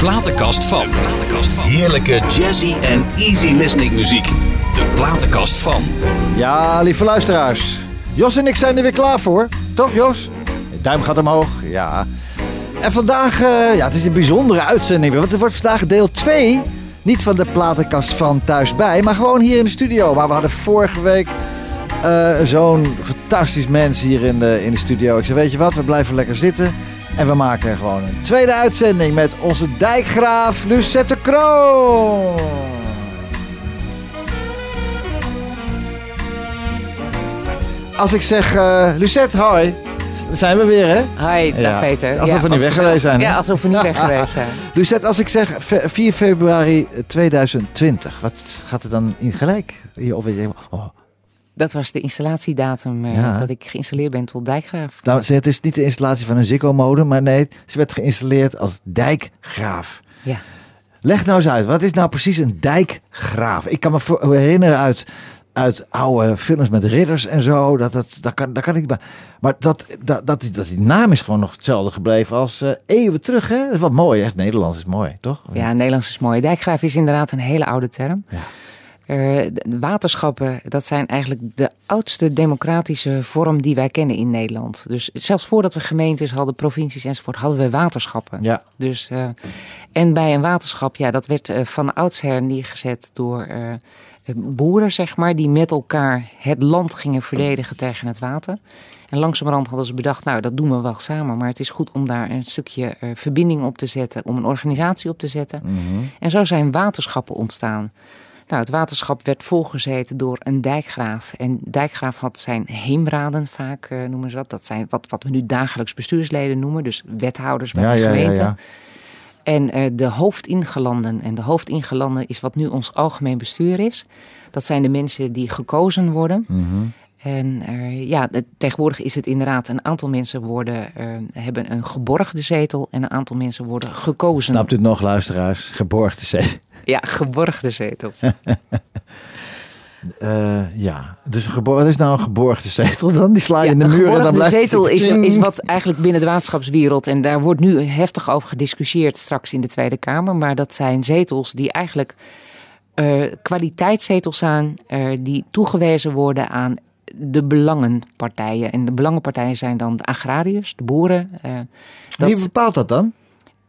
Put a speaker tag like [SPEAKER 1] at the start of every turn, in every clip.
[SPEAKER 1] platenkast van. Heerlijke jazzy en easy listening muziek. De platenkast van.
[SPEAKER 2] Ja, lieve luisteraars. Jos en ik zijn er weer klaar voor. Toch, Jos? Duim gaat omhoog. Ja. En vandaag, eh, ja, het is een bijzondere uitzending. Want het wordt vandaag deel 2. Niet van de platenkast van thuisbij, maar gewoon hier in de studio. Maar we hadden vorige week eh, zo'n fantastisch mens hier in de, in de studio. Ik zei, weet je wat, we blijven lekker zitten. En we maken gewoon een tweede uitzending met onze dijkgraaf Lucette Kroon. Als ik zeg, eh Lucette, hoi. Zijn we weer, hè?
[SPEAKER 3] Hi, dag
[SPEAKER 2] Ja,
[SPEAKER 3] Peter.
[SPEAKER 2] alsof we niet weg geweest zijn, hè?
[SPEAKER 3] Ja, alsof we niet weg geweest zijn.
[SPEAKER 2] Lucette, als ik zeg fe- 4 februari 2020, wat gaat er dan in gelijk? Hier, of, oh,
[SPEAKER 3] Dat was de installatiedatum eh,
[SPEAKER 2] Ja.
[SPEAKER 3] dat ik geïnstalleerd ben tot dijkgraaf.
[SPEAKER 2] nou, het is niet de installatie van een Ziggo-modem, maar nee, ze werd geïnstalleerd als dijkgraaf.
[SPEAKER 3] Ja.
[SPEAKER 2] Leg nou eens uit, wat is nou precies een dijkgraaf? Ik kan me herinneren uit, uit oude films met ridders en zo, dat, dat, dat, kan, dat kan ik bij. Maar dat, dat, dat, die, dat die naam is gewoon nog hetzelfde gebleven als eh, eeuwen terug, hè? Dat is wat mooi, echt. Nederlands is mooi, toch?
[SPEAKER 3] ja, Nederlands is mooi. Dijkgraaf is inderdaad een hele oude term.
[SPEAKER 2] Ja.
[SPEAKER 3] Eh, waterschappen, dat zijn eigenlijk de oudste democratische vorm die wij kennen in Nederland. Dus zelfs voordat we gemeentes hadden, provincies enzovoort, hadden we waterschappen.
[SPEAKER 2] Ja.
[SPEAKER 3] Dus, eh, en bij een waterschap, ja, dat werd eh, van oudsher neergezet door boeren, zeg maar, die met elkaar het land gingen verdedigen tegen het water. En langzamerhand hadden ze bedacht, nou, dat doen we wel samen, maar het is goed om daar een stukje verbinding op te zetten, om een organisatie op te zetten.
[SPEAKER 2] Mhm.
[SPEAKER 3] En zo zijn waterschappen ontstaan. Nou, het waterschap werd voorgezeten door een dijkgraaf. En dijkgraaf had zijn heemraden vaak, eh, noemen ze dat. Dat zijn wat, wat we nu dagelijks bestuursleden noemen, dus wethouders bij
[SPEAKER 2] Ja,
[SPEAKER 3] de
[SPEAKER 2] ja, ja,
[SPEAKER 3] gemeente.
[SPEAKER 2] ja.
[SPEAKER 3] En eh, de hoofdingelanden. En de hoofdingelanden is wat nu ons algemeen bestuur is. Dat zijn de mensen die gekozen worden.
[SPEAKER 2] Mhm.
[SPEAKER 3] En eh, ja, tegenwoordig is het inderdaad een aantal mensen worden, hebben een geborgde zetel en een aantal mensen worden gekozen.
[SPEAKER 2] Snapt u het nog, luisteraars? Geborgde zee.
[SPEAKER 3] Ja, geborgde zetels.
[SPEAKER 2] Eh, ja, dus een wat is nou een geborgde zetel dan? Die sla je
[SPEAKER 3] Ja,
[SPEAKER 2] in de
[SPEAKER 3] een
[SPEAKER 2] muur en dan blijft het
[SPEAKER 3] zetel is, is wat eigenlijk binnen de waterschapswereld, en daar wordt nu heftig over gediscussieerd straks in de Tweede Kamer, maar dat zijn zetels die eigenlijk eh, kwaliteitszetels zijn, eh, die toegewezen worden aan de belangenpartijen. En de belangenpartijen zijn dan de agrariërs, de boeren.
[SPEAKER 2] Wie bepaalt dat dan?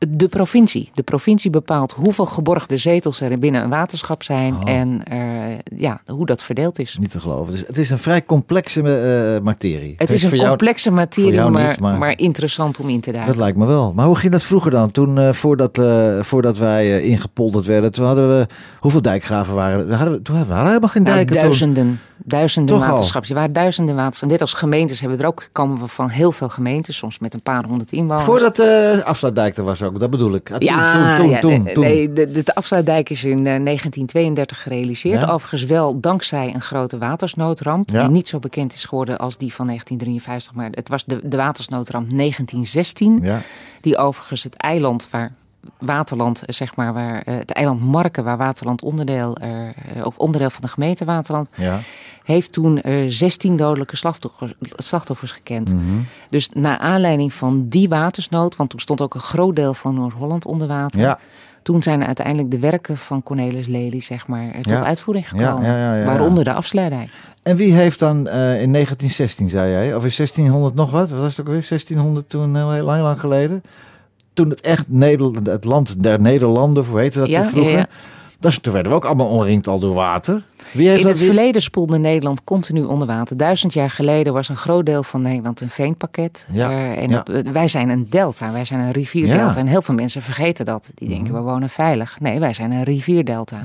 [SPEAKER 3] De provincie. De provincie bepaalt hoeveel geborgde zetels er binnen een waterschap zijn
[SPEAKER 2] Oh.
[SPEAKER 3] en eh, ja, hoe dat verdeeld is.
[SPEAKER 2] Niet te geloven. Dus het is een vrij complexe eh, materie.
[SPEAKER 3] Het is een
[SPEAKER 2] jou-
[SPEAKER 3] complexe materie, maar,
[SPEAKER 2] niet, maar-
[SPEAKER 3] maar... interessant om in te duiken.
[SPEAKER 2] Dat lijkt me wel. Maar hoe ging dat vroeger dan? Toen, eh, voordat, voordat wij ingepolderd werden, toen hadden we... Hoeveel dijkgraven waren er? Hadden we, toen hadden we helemaal geen
[SPEAKER 3] Nou,
[SPEAKER 2] dijken. toen.
[SPEAKER 3] Duizenden,
[SPEAKER 2] Toch
[SPEAKER 3] waterschappen. Er waren duizenden waterschappen. Net als gemeentes hebben we er ook, komen we van heel veel gemeentes, soms met een paar honderd inwoners.
[SPEAKER 2] Voordat de afsluitdijk er was ook, dat bedoel ik. Ah, toen,
[SPEAKER 3] ja,
[SPEAKER 2] toen, toen,
[SPEAKER 3] ja, nee, de, de, de afsluitdijk is in eh, 1932 gerealiseerd.
[SPEAKER 2] Ja.
[SPEAKER 3] Overigens wel dankzij een grote watersnoodramp.
[SPEAKER 2] Ja.
[SPEAKER 3] Die niet zo bekend is geworden als die van 1953. Maar het was de, de watersnoodramp 1916.
[SPEAKER 2] Ja.
[SPEAKER 3] Die overigens het eiland waar Waterland, eh, zeg maar, waar, eh, het eiland Marken, waar Waterland onderdeel, eh, of onderdeel van de gemeente Waterland,
[SPEAKER 2] Ja.
[SPEAKER 3] heeft toen eh 16 dodelijke slachtoffers, slachtoffers gekend.
[SPEAKER 2] Mhm.
[SPEAKER 3] Dus naar aanleiding van die watersnood, want toen stond ook een groot deel van Noord-Holland onder water.
[SPEAKER 2] Ja.
[SPEAKER 3] Toen zijn uiteindelijk de werken van Cornelis Lely, zeg maar, tot
[SPEAKER 2] Ja.
[SPEAKER 3] uitvoering gekomen.
[SPEAKER 2] ja, ja, ja, ja.
[SPEAKER 3] Waaronder de afsluitdijk.
[SPEAKER 2] En wie heeft dan in 1916, zei jij, of in 1600 nog wat? Wat was het ook weer? 1600 toen, heel lang, lang geleden? Toen het echt Nederland, het land der Nederlanden, hoe heette dat
[SPEAKER 3] Ja,
[SPEAKER 2] toen vroeger?
[SPEAKER 3] ja,
[SPEAKER 2] toen werden we ook allemaal omringd al door water. Wie heeft
[SPEAKER 3] In het verleden spoelde Nederland continu onder water. Duizend jaar geleden was een groot deel van Nederland een veenpakket.
[SPEAKER 2] Ja,
[SPEAKER 3] Eh, en
[SPEAKER 2] ja.
[SPEAKER 3] dat- wij zijn een delta, wij zijn een rivierdelta.
[SPEAKER 2] Ja. Mhm.
[SPEAKER 3] En heel veel mensen vergeten dat. Die denken, we wonen veilig. Nee, wij zijn een rivierdelta.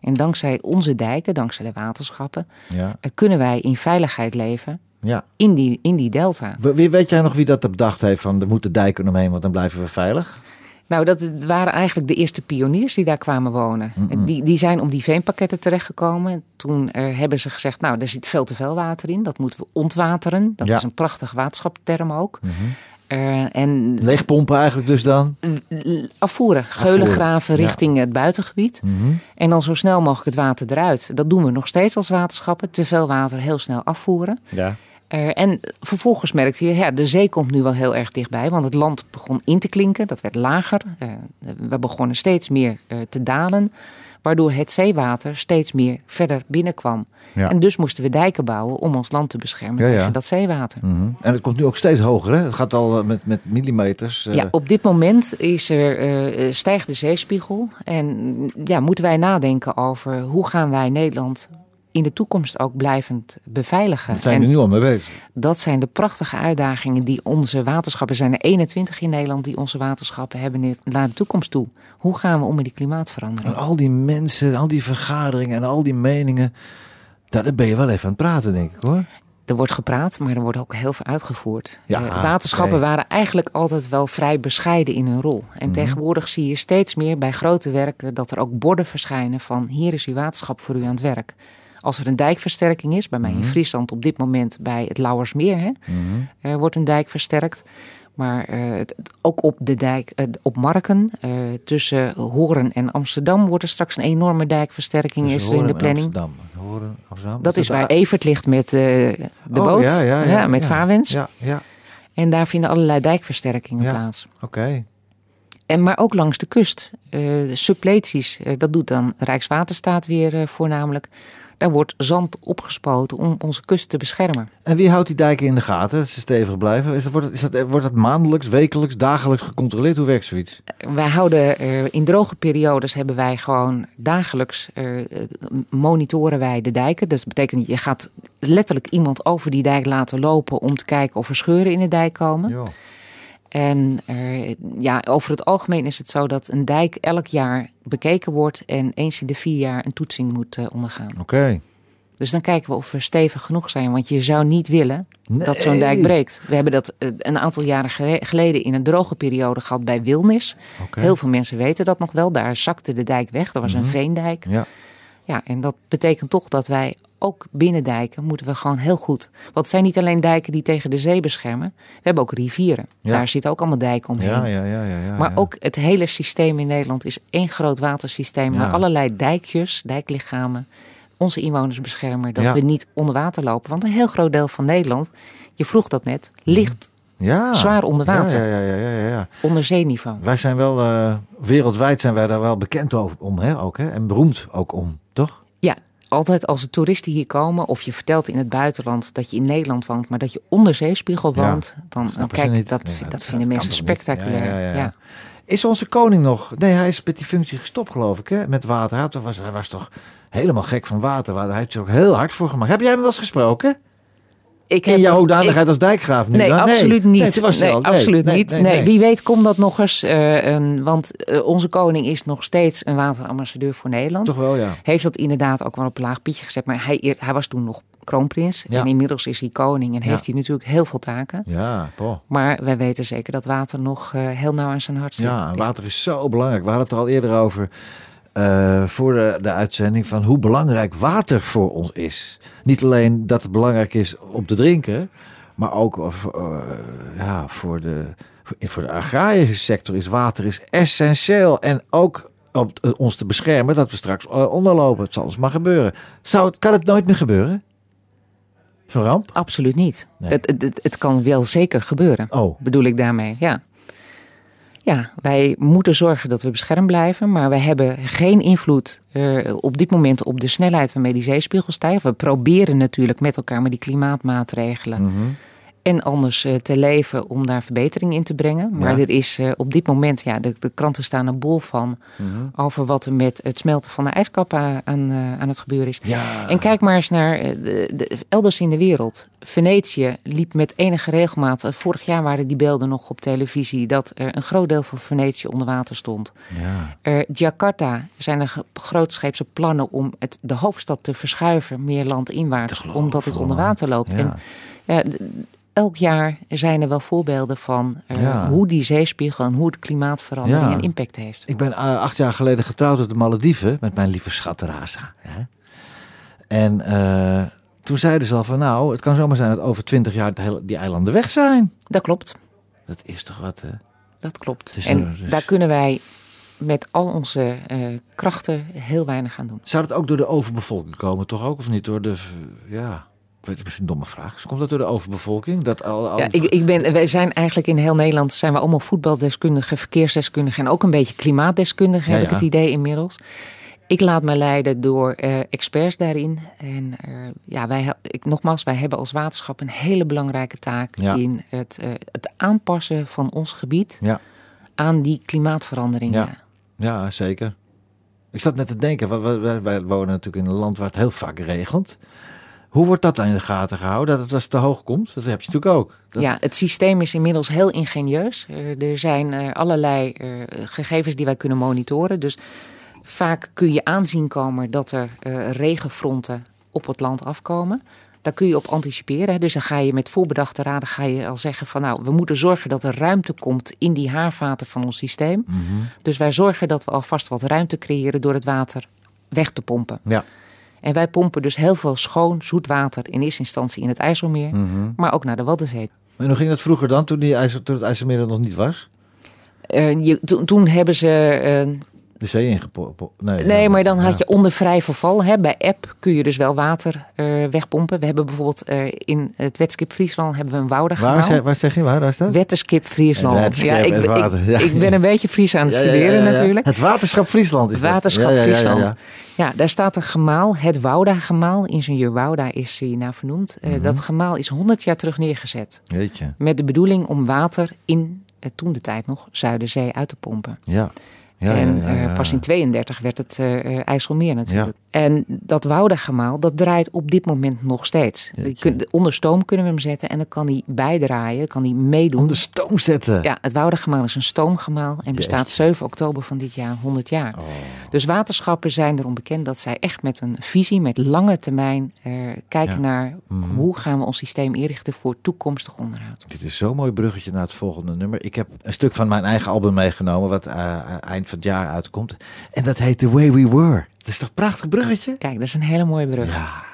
[SPEAKER 3] En dankzij onze dijken, dankzij de waterschappen,
[SPEAKER 2] ja,
[SPEAKER 3] eh, kunnen wij in veiligheid leven
[SPEAKER 2] ja.
[SPEAKER 3] in die, in die delta.
[SPEAKER 2] Wie- weet jij nog wie dat bedacht heeft van er moeten dijken omheen, want dan blijven we veilig?
[SPEAKER 3] Nou, dat waren eigenlijk de eerste pioniers die daar kwamen wonen. Die, die zijn om die veenpakketten terechtgekomen. Toen eh, hebben ze gezegd, nou, er zit veel te veel water in. Dat moeten we ontwateren. Dat
[SPEAKER 2] Ja.
[SPEAKER 3] is een prachtig waterschapterm ook. Eh, en
[SPEAKER 2] Leegpompen eigenlijk dus dan?
[SPEAKER 3] afvoeren, geulen graven
[SPEAKER 2] ja.
[SPEAKER 3] richting het buitengebied.
[SPEAKER 2] Mhm.
[SPEAKER 3] En dan zo snel mogelijk het water eruit. Dat doen we nog steeds als waterschappen. Te veel water heel snel afvoeren.
[SPEAKER 2] Ja.
[SPEAKER 3] Uh, en vervolgens merkte je, ja, de zee komt nu wel heel erg dichtbij, want het land begon in te klinken, dat werd lager. Uh, we begonnen steeds meer uh, te dalen, waardoor het zeewater steeds meer verder binnenkwam. Ja. En dus moesten we dijken bouwen om ons land te beschermen ja, tegen dat zeewater.
[SPEAKER 2] Mm -hmm. En het komt nu ook steeds hoger, hè? Het gaat al met, met millimeters.
[SPEAKER 3] Ja, op dit moment is er, stijgt de zeespiegel. En ja, moeten wij nadenken over hoe gaan wij Nederland in de toekomst ook blijvend beveiligen.
[SPEAKER 2] Dat zijn we nu al mee bezig.
[SPEAKER 3] Dat zijn de prachtige uitdagingen die onze waterschappen, er zijn er 21 in Nederland die onze waterschappen hebben naar de toekomst toe. Hoe gaan we om met die klimaatverandering?
[SPEAKER 2] En al die mensen, al die vergaderingen en al die meningen, daar ben je wel even aan het praten denk ik hoor.
[SPEAKER 3] Er wordt gepraat, maar er wordt ook heel veel uitgevoerd. Ja, uh, waterschappen waren eigenlijk altijd wel vrij bescheiden in hun rol. En mhm. tegenwoordig zie je steeds meer bij grote werken dat er ook borden verschijnen van hier is uw waterschap voor u aan het werk. Als er een dijkversterking is, bij mij in mhm. Friesland op dit moment bij het Lauwersmeer, hè, mm wordt een dijk versterkt. Maar uh, ook op de dijk, uh, op Marken, uh, tussen Horen en Amsterdam wordt er straks een enorme dijkversterking is er in de planning.
[SPEAKER 2] Amsterdam. Horen, Amsterdam.
[SPEAKER 3] Dat is, waar Evert ligt met de oh, boot, ja, ja, ja, met vaarwens.
[SPEAKER 2] Ja, ja.
[SPEAKER 3] En daar vinden allerlei dijkversterkingen plaats.
[SPEAKER 2] Oké.
[SPEAKER 3] En maar ook langs de kust. suppleties, dat doet dan Rijkswaterstaat weer voornamelijk. Daar wordt zand opgespoten om onze kust te beschermen.
[SPEAKER 2] En wie houdt die dijken in de gaten, dat ze stevig blijven? Is dat, wordt, is dat, wordt dat maandelijks, wekelijks, dagelijks gecontroleerd? Hoe werkt zoiets?
[SPEAKER 3] Wij houden uh, in droge periodes hebben wij gewoon dagelijks uh, monitoren wij de dijken. Dus dat betekent je gaat letterlijk iemand over die dijk laten lopen om te kijken of er scheuren in de dijk komen. Ja. En ja, over het algemeen is het zo dat een dijk elk jaar bekeken wordt en eens in de vier jaar een toetsing moet uh, ondergaan.
[SPEAKER 2] Oké.
[SPEAKER 3] Dus dan kijken we of we stevig genoeg zijn. Want je zou niet willen dat zo'n dijk breekt. We hebben dat uh, een aantal jaren geleden in een droge periode gehad bij Wilnis. Okay. Heel veel mensen weten dat nog wel. Daar zakte de dijk weg. Dat was een mhm. veendijk.
[SPEAKER 2] Ja.
[SPEAKER 3] Ja, en dat betekent toch dat wij ook binnen dijken moeten we gewoon heel goed. Want het zijn niet alleen dijken die tegen de zee beschermen. We hebben ook rivieren. Daar zitten ook allemaal dijken omheen.
[SPEAKER 2] Ja, ja, ja, ja,
[SPEAKER 3] maar ook het hele systeem in Nederland is één groot watersysteem. Waar allerlei dijkjes, dijklichamen onze inwoners beschermen. Dat we niet onder water lopen. Want een heel groot deel van Nederland, je vroeg dat net, ligt ja. zwaar onder water.
[SPEAKER 2] Ja, ja, ja, ja, ja,
[SPEAKER 3] Onder zeeniveau.
[SPEAKER 2] Wij zijn wel, uh, wereldwijd zijn wij daar wel bekend over, om, hè, ook, hè? en beroemd ook om, toch?
[SPEAKER 3] Ja, altijd als er toeristen hier komen, of je vertelt in het buitenland dat je in Nederland woont, maar dat je onder zeespiegel woont, dan, dan kijk, dat, dat, dat vinden mensen spectaculair. Ja,
[SPEAKER 2] is onze koning nog? Nee, hij is met die functie gestopt, geloof ik, hè? met water. Hij was, hij was toch helemaal gek van water. Hij heeft er ook heel hard voor gemaakt. Heb jij hem wel eens gesproken?
[SPEAKER 3] Ik
[SPEAKER 2] heb, in jouw hoedanigheid als dijkgraaf nu?
[SPEAKER 3] Nee, absoluut niet. Nee, nee, absoluut niet. Nee, Wie weet komt dat nog eens. Uh, een, want uh, onze koning is nog steeds een waterambassadeur voor Nederland.
[SPEAKER 2] Toch wel, ja.
[SPEAKER 3] Heeft dat inderdaad ook wel op een laag pietje gezet. Maar hij, hij was toen nog kroonprins. Ja. En inmiddels is hij koning en heeft hij natuurlijk heel veel taken.
[SPEAKER 2] Ja, toch.
[SPEAKER 3] Maar wij weten zeker dat water nog uh, heel nauw aan zijn hart zit.
[SPEAKER 2] Ja, water is zo belangrijk. We hadden het er al eerder over. Uh, voor de, de uitzending van hoe belangrijk water voor ons is. Niet alleen dat het belangrijk is om te drinken, maar ook uh, ja, voor, de, voor, voor de agrarische sector is water is essentieel. En ook om ons te beschermen dat we straks onderlopen. Het zal ons maar gebeuren. Zou het, kan het nooit meer gebeuren? Zo'n ramp?
[SPEAKER 3] Absoluut niet. Het, het, het, kan wel zeker gebeuren. Oh. Bedoel ik daarmee, ja. Ja, wij moeten zorgen dat we beschermd blijven, maar we hebben geen invloed uh, op dit moment op de snelheid waarmee die zeespiegel stijgt. We proberen natuurlijk met elkaar met die klimaatmaatregelen mm en anders uh, te leven om daar verbetering in te brengen. Maar er is uh, op dit moment, ja, de, de kranten staan er bol van mm over wat er met het smelten van de ijskap aan, uh, aan het gebeuren is.
[SPEAKER 2] Ja.
[SPEAKER 3] En kijk maar eens naar de, de, elders in de wereld. Venetië liep met enige regelmaat. Vorig jaar waren die beelden nog op televisie dat er een groot deel van Venetië onder water stond.
[SPEAKER 2] Ja.
[SPEAKER 3] Jakarta zijn er grootscheepse plannen om het, de hoofdstad te verschuiven, meer landinwaarts, omdat het onder water loopt. En ja, elk jaar zijn er wel voorbeelden van uh, hoe die zeespiegel en hoe de klimaatverandering ja. een impact heeft.
[SPEAKER 2] Ik ben uh, acht jaar geleden getrouwd op de Malediven met mijn lieve schat Rasa. Ja. En uh, toen zeiden ze al van nou, het kan zomaar zijn dat over twintig jaar hele, die eilanden weg zijn.
[SPEAKER 3] Dat klopt.
[SPEAKER 2] Dat is toch wat, hè?
[SPEAKER 3] Dat klopt. Dus en dus... daar kunnen wij met al onze krachten heel weinig aan doen.
[SPEAKER 2] Zou dat ook door de overbevolking komen, toch ook? Of niet door de, ja...
[SPEAKER 4] Dat is een domme vraag. Dus komt dat door de overbevolking? Dat al, al...
[SPEAKER 3] Ja, ik, ik ben, wij zijn eigenlijk in heel Nederland zijn we allemaal voetbaldeskundigen, verkeersdeskundigen en ook een beetje klimaatdeskundigen,
[SPEAKER 4] Ja,
[SPEAKER 3] heb ik het idee inmiddels. Ik laat me leiden door eh, experts daarin. En eh, ja, wij, ik, nogmaals, wij hebben als waterschap een hele belangrijke taak
[SPEAKER 4] Ja.
[SPEAKER 3] in het, eh, het aanpassen van ons gebied aan die klimaatveranderingen.
[SPEAKER 4] Ja. Ja, zeker. Ik zat net te denken, wij, wij wonen natuurlijk in een land waar het heel vaak regent. Hoe wordt dat dan in de gaten gehouden? Dat het als te hoog komt? Dat heb je natuurlijk ook. Dat-
[SPEAKER 3] Ja, het systeem is inmiddels heel ingenieus. Er, zijn eh, allerlei eh, gegevens die wij kunnen monitoren. Dus vaak kun je aanzien komen dat er eh, regenfronten op het land afkomen. Daar kun je op anticiperen. Dus dan ga je met voorbedachte raden ga je al zeggen van nou, we moeten zorgen dat er ruimte komt in die haarvaten van ons systeem.
[SPEAKER 4] Mhm.
[SPEAKER 3] Dus wij zorgen dat we alvast wat ruimte creëren door het water weg te pompen.
[SPEAKER 4] Ja.
[SPEAKER 3] En wij pompen dus heel veel schoon, zoet water in eerste instantie in het IJsselmeer,
[SPEAKER 4] Mhm.
[SPEAKER 3] maar ook naar de Waddenzee.
[SPEAKER 4] En hoe ging dat vroeger dan, toen, die IJssel, toen het IJsselmeer er nog niet was?
[SPEAKER 3] Eh, je, toen hebben ze. eh,
[SPEAKER 4] De zee ingepompt? Nee,
[SPEAKER 3] nee,
[SPEAKER 4] ja,
[SPEAKER 3] maar dan had je onder vrij verval. Hè, bij app kun je dus wel water eh, wegpompen. We hebben bijvoorbeeld eh, in het Wetskip Friesland hebben we een
[SPEAKER 4] Waar,
[SPEAKER 3] woudergemaal.
[SPEAKER 4] zeg, waar zeg je, waar is dat?
[SPEAKER 3] Wetterskip Friesland. Ja, ik, ik,
[SPEAKER 4] water, ja.
[SPEAKER 3] ik ben een beetje Fries aan het studeren natuurlijk.
[SPEAKER 4] Het waterschap Friesland is dat.
[SPEAKER 3] Waterschap Friesland.
[SPEAKER 4] ja.
[SPEAKER 3] Daar staat een gemaal, het Wouda-gemaal. Ingenieur Wouda is hij naar vernoemd. Eh,
[SPEAKER 4] Mhm.
[SPEAKER 3] Dat gemaal is 100 jaar terug neergezet.
[SPEAKER 4] Jeetje.
[SPEAKER 3] Met de bedoeling om water in, toen de tijd nog, Zuiderzee uit te pompen.
[SPEAKER 4] Ja. Ja,
[SPEAKER 3] en eh, pas in 32 werd het eh, IJsselmeer natuurlijk. En dat Woudagemaal, dat draait op dit moment nog steeds. Kun- onder stoom kunnen we hem zetten en dan kan hij bijdraaien, kan hij meedoen.
[SPEAKER 4] Onder stoom zetten.
[SPEAKER 3] Ja, het Woudagemaal is een stoomgemaal en bestaat
[SPEAKER 4] Jeetje.
[SPEAKER 3] 7 oktober van dit jaar 100 jaar.
[SPEAKER 4] Oh.
[SPEAKER 3] Dus waterschappen zijn erom bekend dat zij echt met een visie, met lange termijn, kijken naar
[SPEAKER 4] Mhm.
[SPEAKER 3] hoe gaan we ons systeem inrichten voor toekomstig onderhoud.
[SPEAKER 4] Dit is zo'n mooi bruggetje naar het volgende nummer. Ik heb een stuk van mijn eigen album meegenomen, wat eind van het jaar uitkomt. En dat heet The Way We Were. Dat is toch een prachtig bruggetje?
[SPEAKER 3] Kijk, dat is een hele mooie brug.
[SPEAKER 4] Ja.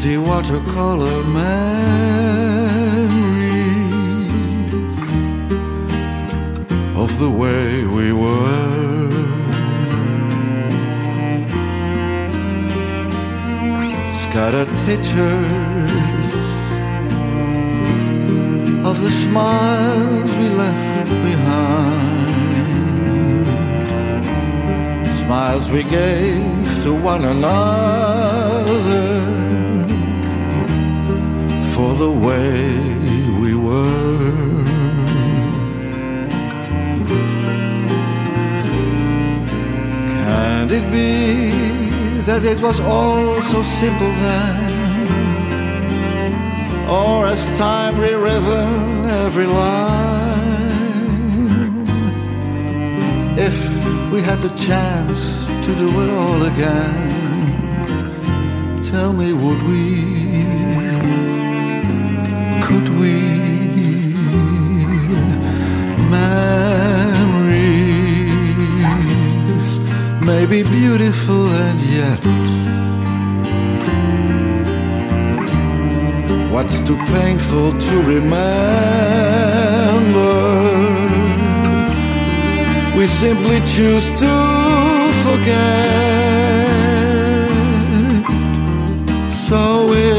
[SPEAKER 2] Misty watercolor memories of the way we were. Scattered pictures of the smiles we left behind. Smiles we gave to one another the way we were. Can it be that it was all so simple then? or as time rewritten every line. If we had the chance to do it all again, tell me, would we? Could we? Memories may be beautiful and yet. What's too painful to remember? We simply choose to forget. So is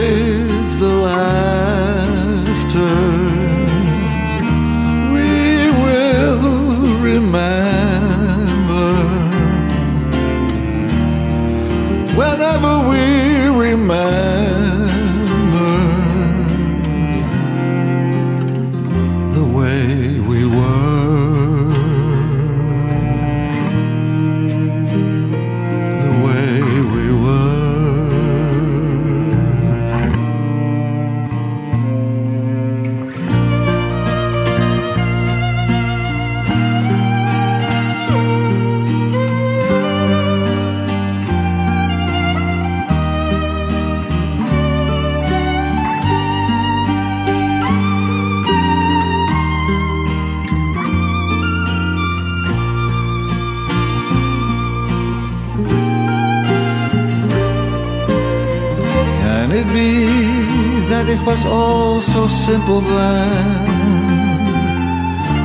[SPEAKER 5] was all so simple then?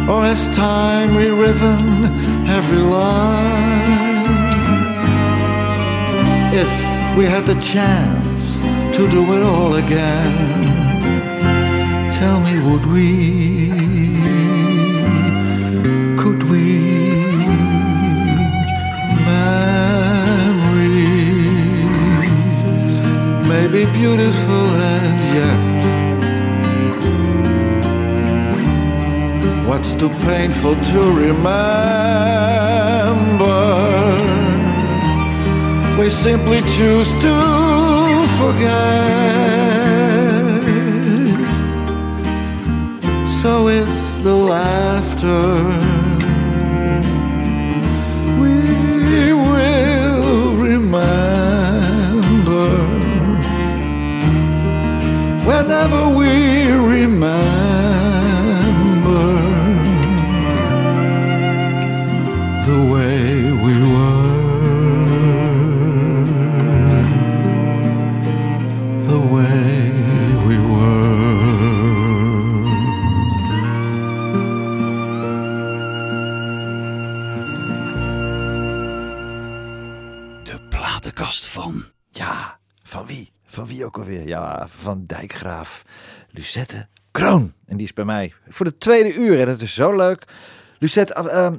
[SPEAKER 5] Or has time rewritten every line? If we had the chance to do it all again, tell me, would we? Could we? Memories may be beautiful and yet What's too painful to remember? We simply choose to forget. So it's the laughter we will remember whenever we
[SPEAKER 1] Van
[SPEAKER 2] Dijkgraaf Lucette Kroon. En die is bij mij voor de tweede uur. En dat is zo leuk. Lucette, eh, ehm,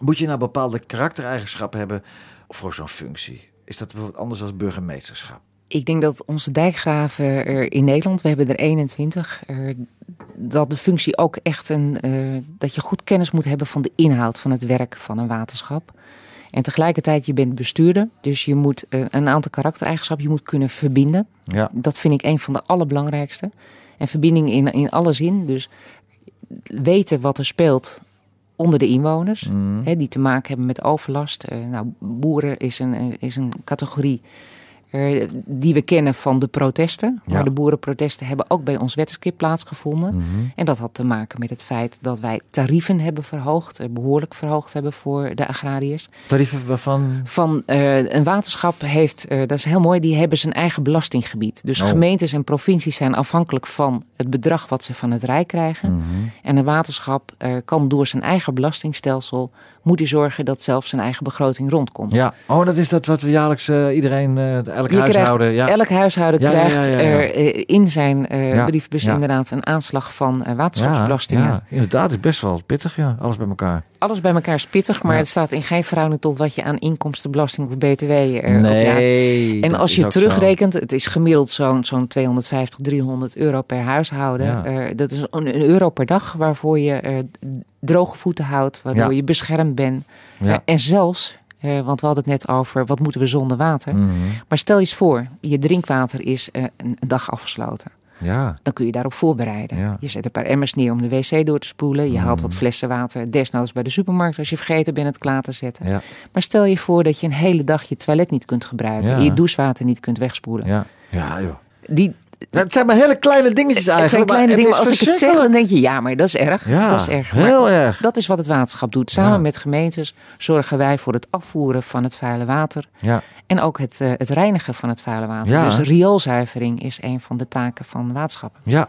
[SPEAKER 2] moet je nou bepaalde karaktereigenschappen hebben voor zo'n functie? Is dat bijvoorbeeld anders dan burgemeesterschap?
[SPEAKER 3] Ik denk dat onze dijkgraven er in Nederland, we hebben er 21, er, dat de functie ook echt een. eh, dat je goed kennis moet hebben van de inhoud van het werk van een waterschap. En tegelijkertijd, je bent bestuurder, dus je moet eh, een aantal karaktereigenschappen, je moet kunnen verbinden.
[SPEAKER 2] Ja.
[SPEAKER 3] Dat vind ik een van de allerbelangrijkste. En verbinding in, in alle zin. Dus weten wat er speelt onder de inwoners.
[SPEAKER 2] Mhm.
[SPEAKER 3] Hè, die te maken hebben met overlast. Eh, nou, boeren is een, is een categorie die we kennen van de protesten.
[SPEAKER 2] Ja.
[SPEAKER 3] Maar de boerenprotesten hebben ook bij ons wettenskip plaatsgevonden.
[SPEAKER 2] Mhm.
[SPEAKER 3] En dat had te maken met het feit dat wij tarieven hebben verhoogd. eh, behoorlijk verhoogd hebben voor de agrariërs.
[SPEAKER 2] Tarieven waarvan.
[SPEAKER 3] Van eh, een waterschap heeft, eh, dat is heel mooi, die hebben zijn eigen belastinggebied. Dus
[SPEAKER 2] Oh.
[SPEAKER 3] gemeentes en provincies zijn afhankelijk van het bedrag wat ze van het Rijk krijgen.
[SPEAKER 2] Mhm.
[SPEAKER 3] En een waterschap eh, kan door zijn eigen belastingstelsel, moet hij zorgen dat zelfs zijn eigen begroting rondkomt.
[SPEAKER 2] Ja, oh, dat is dat wat we jaarlijks eh, iedereen, eh, elk
[SPEAKER 3] Je
[SPEAKER 2] huishouden.
[SPEAKER 3] krijgt,
[SPEAKER 2] Ja.
[SPEAKER 3] Elk huishouden
[SPEAKER 2] Ja,
[SPEAKER 3] krijgt
[SPEAKER 2] ja,
[SPEAKER 3] er eh, in zijn eh,
[SPEAKER 2] Ja,
[SPEAKER 3] briefbus inderdaad een aanslag van eh, waterschapsbelastingen.
[SPEAKER 2] Ja, inderdaad, is best wel pittig, ja. Alles bij elkaar.
[SPEAKER 3] Alles bij elkaar is pittig, maar het staat in geen verhouding tot wat je aan inkomstenbelasting of btw er
[SPEAKER 2] nee.
[SPEAKER 3] En als je
[SPEAKER 2] zo.
[SPEAKER 3] terugrekent, het is gemiddeld zo'n zo'n 250, 300 euro per huishouden. Eh, dat is een, een euro per dag waarvoor je eh, droge voeten houdt, waardoor je beschermd bent. Eh, en zelfs, eh, want we hadden het net over wat moeten we zonder water.
[SPEAKER 2] Mhm.
[SPEAKER 3] Maar stel je eens voor, je drinkwater is eh, een, een dag afgesloten.
[SPEAKER 2] Ja,
[SPEAKER 3] Dan kun je daarop voorbereiden.
[SPEAKER 2] Ja.
[SPEAKER 3] Je zet een paar emmers neer om de wc door te spoelen. Je haalt
[SPEAKER 2] Mm.
[SPEAKER 3] wat flessen water, desnoods bij de supermarkt als je vergeten bent het klaar te zetten.
[SPEAKER 2] ja,
[SPEAKER 3] Maar stel je voor dat je een hele dag je toilet niet kunt gebruiken. En Je douchewater niet kunt wegspoelen.
[SPEAKER 2] ja. Ja, joh.
[SPEAKER 3] Die,
[SPEAKER 2] Het zijn maar hele kleine dingetjes eigenlijk.
[SPEAKER 3] het zijn kleine
[SPEAKER 2] maar
[SPEAKER 3] dingen,
[SPEAKER 2] is
[SPEAKER 3] maar als ik het zeg, dan denk je, ja, maar dat is erg.
[SPEAKER 2] Ja,
[SPEAKER 3] dat is erg. Maar
[SPEAKER 2] heel erg.
[SPEAKER 3] dat is wat het waterschap doet. Samen
[SPEAKER 2] Ja.
[SPEAKER 3] met gemeentes zorgen wij voor het afvoeren van het vuile water.
[SPEAKER 2] Ja,
[SPEAKER 3] En ook het, eh, het reinigen van het vuile water.
[SPEAKER 2] Ja.
[SPEAKER 3] Dus rioolzuivering is een van de taken van waterschappen.
[SPEAKER 2] ja.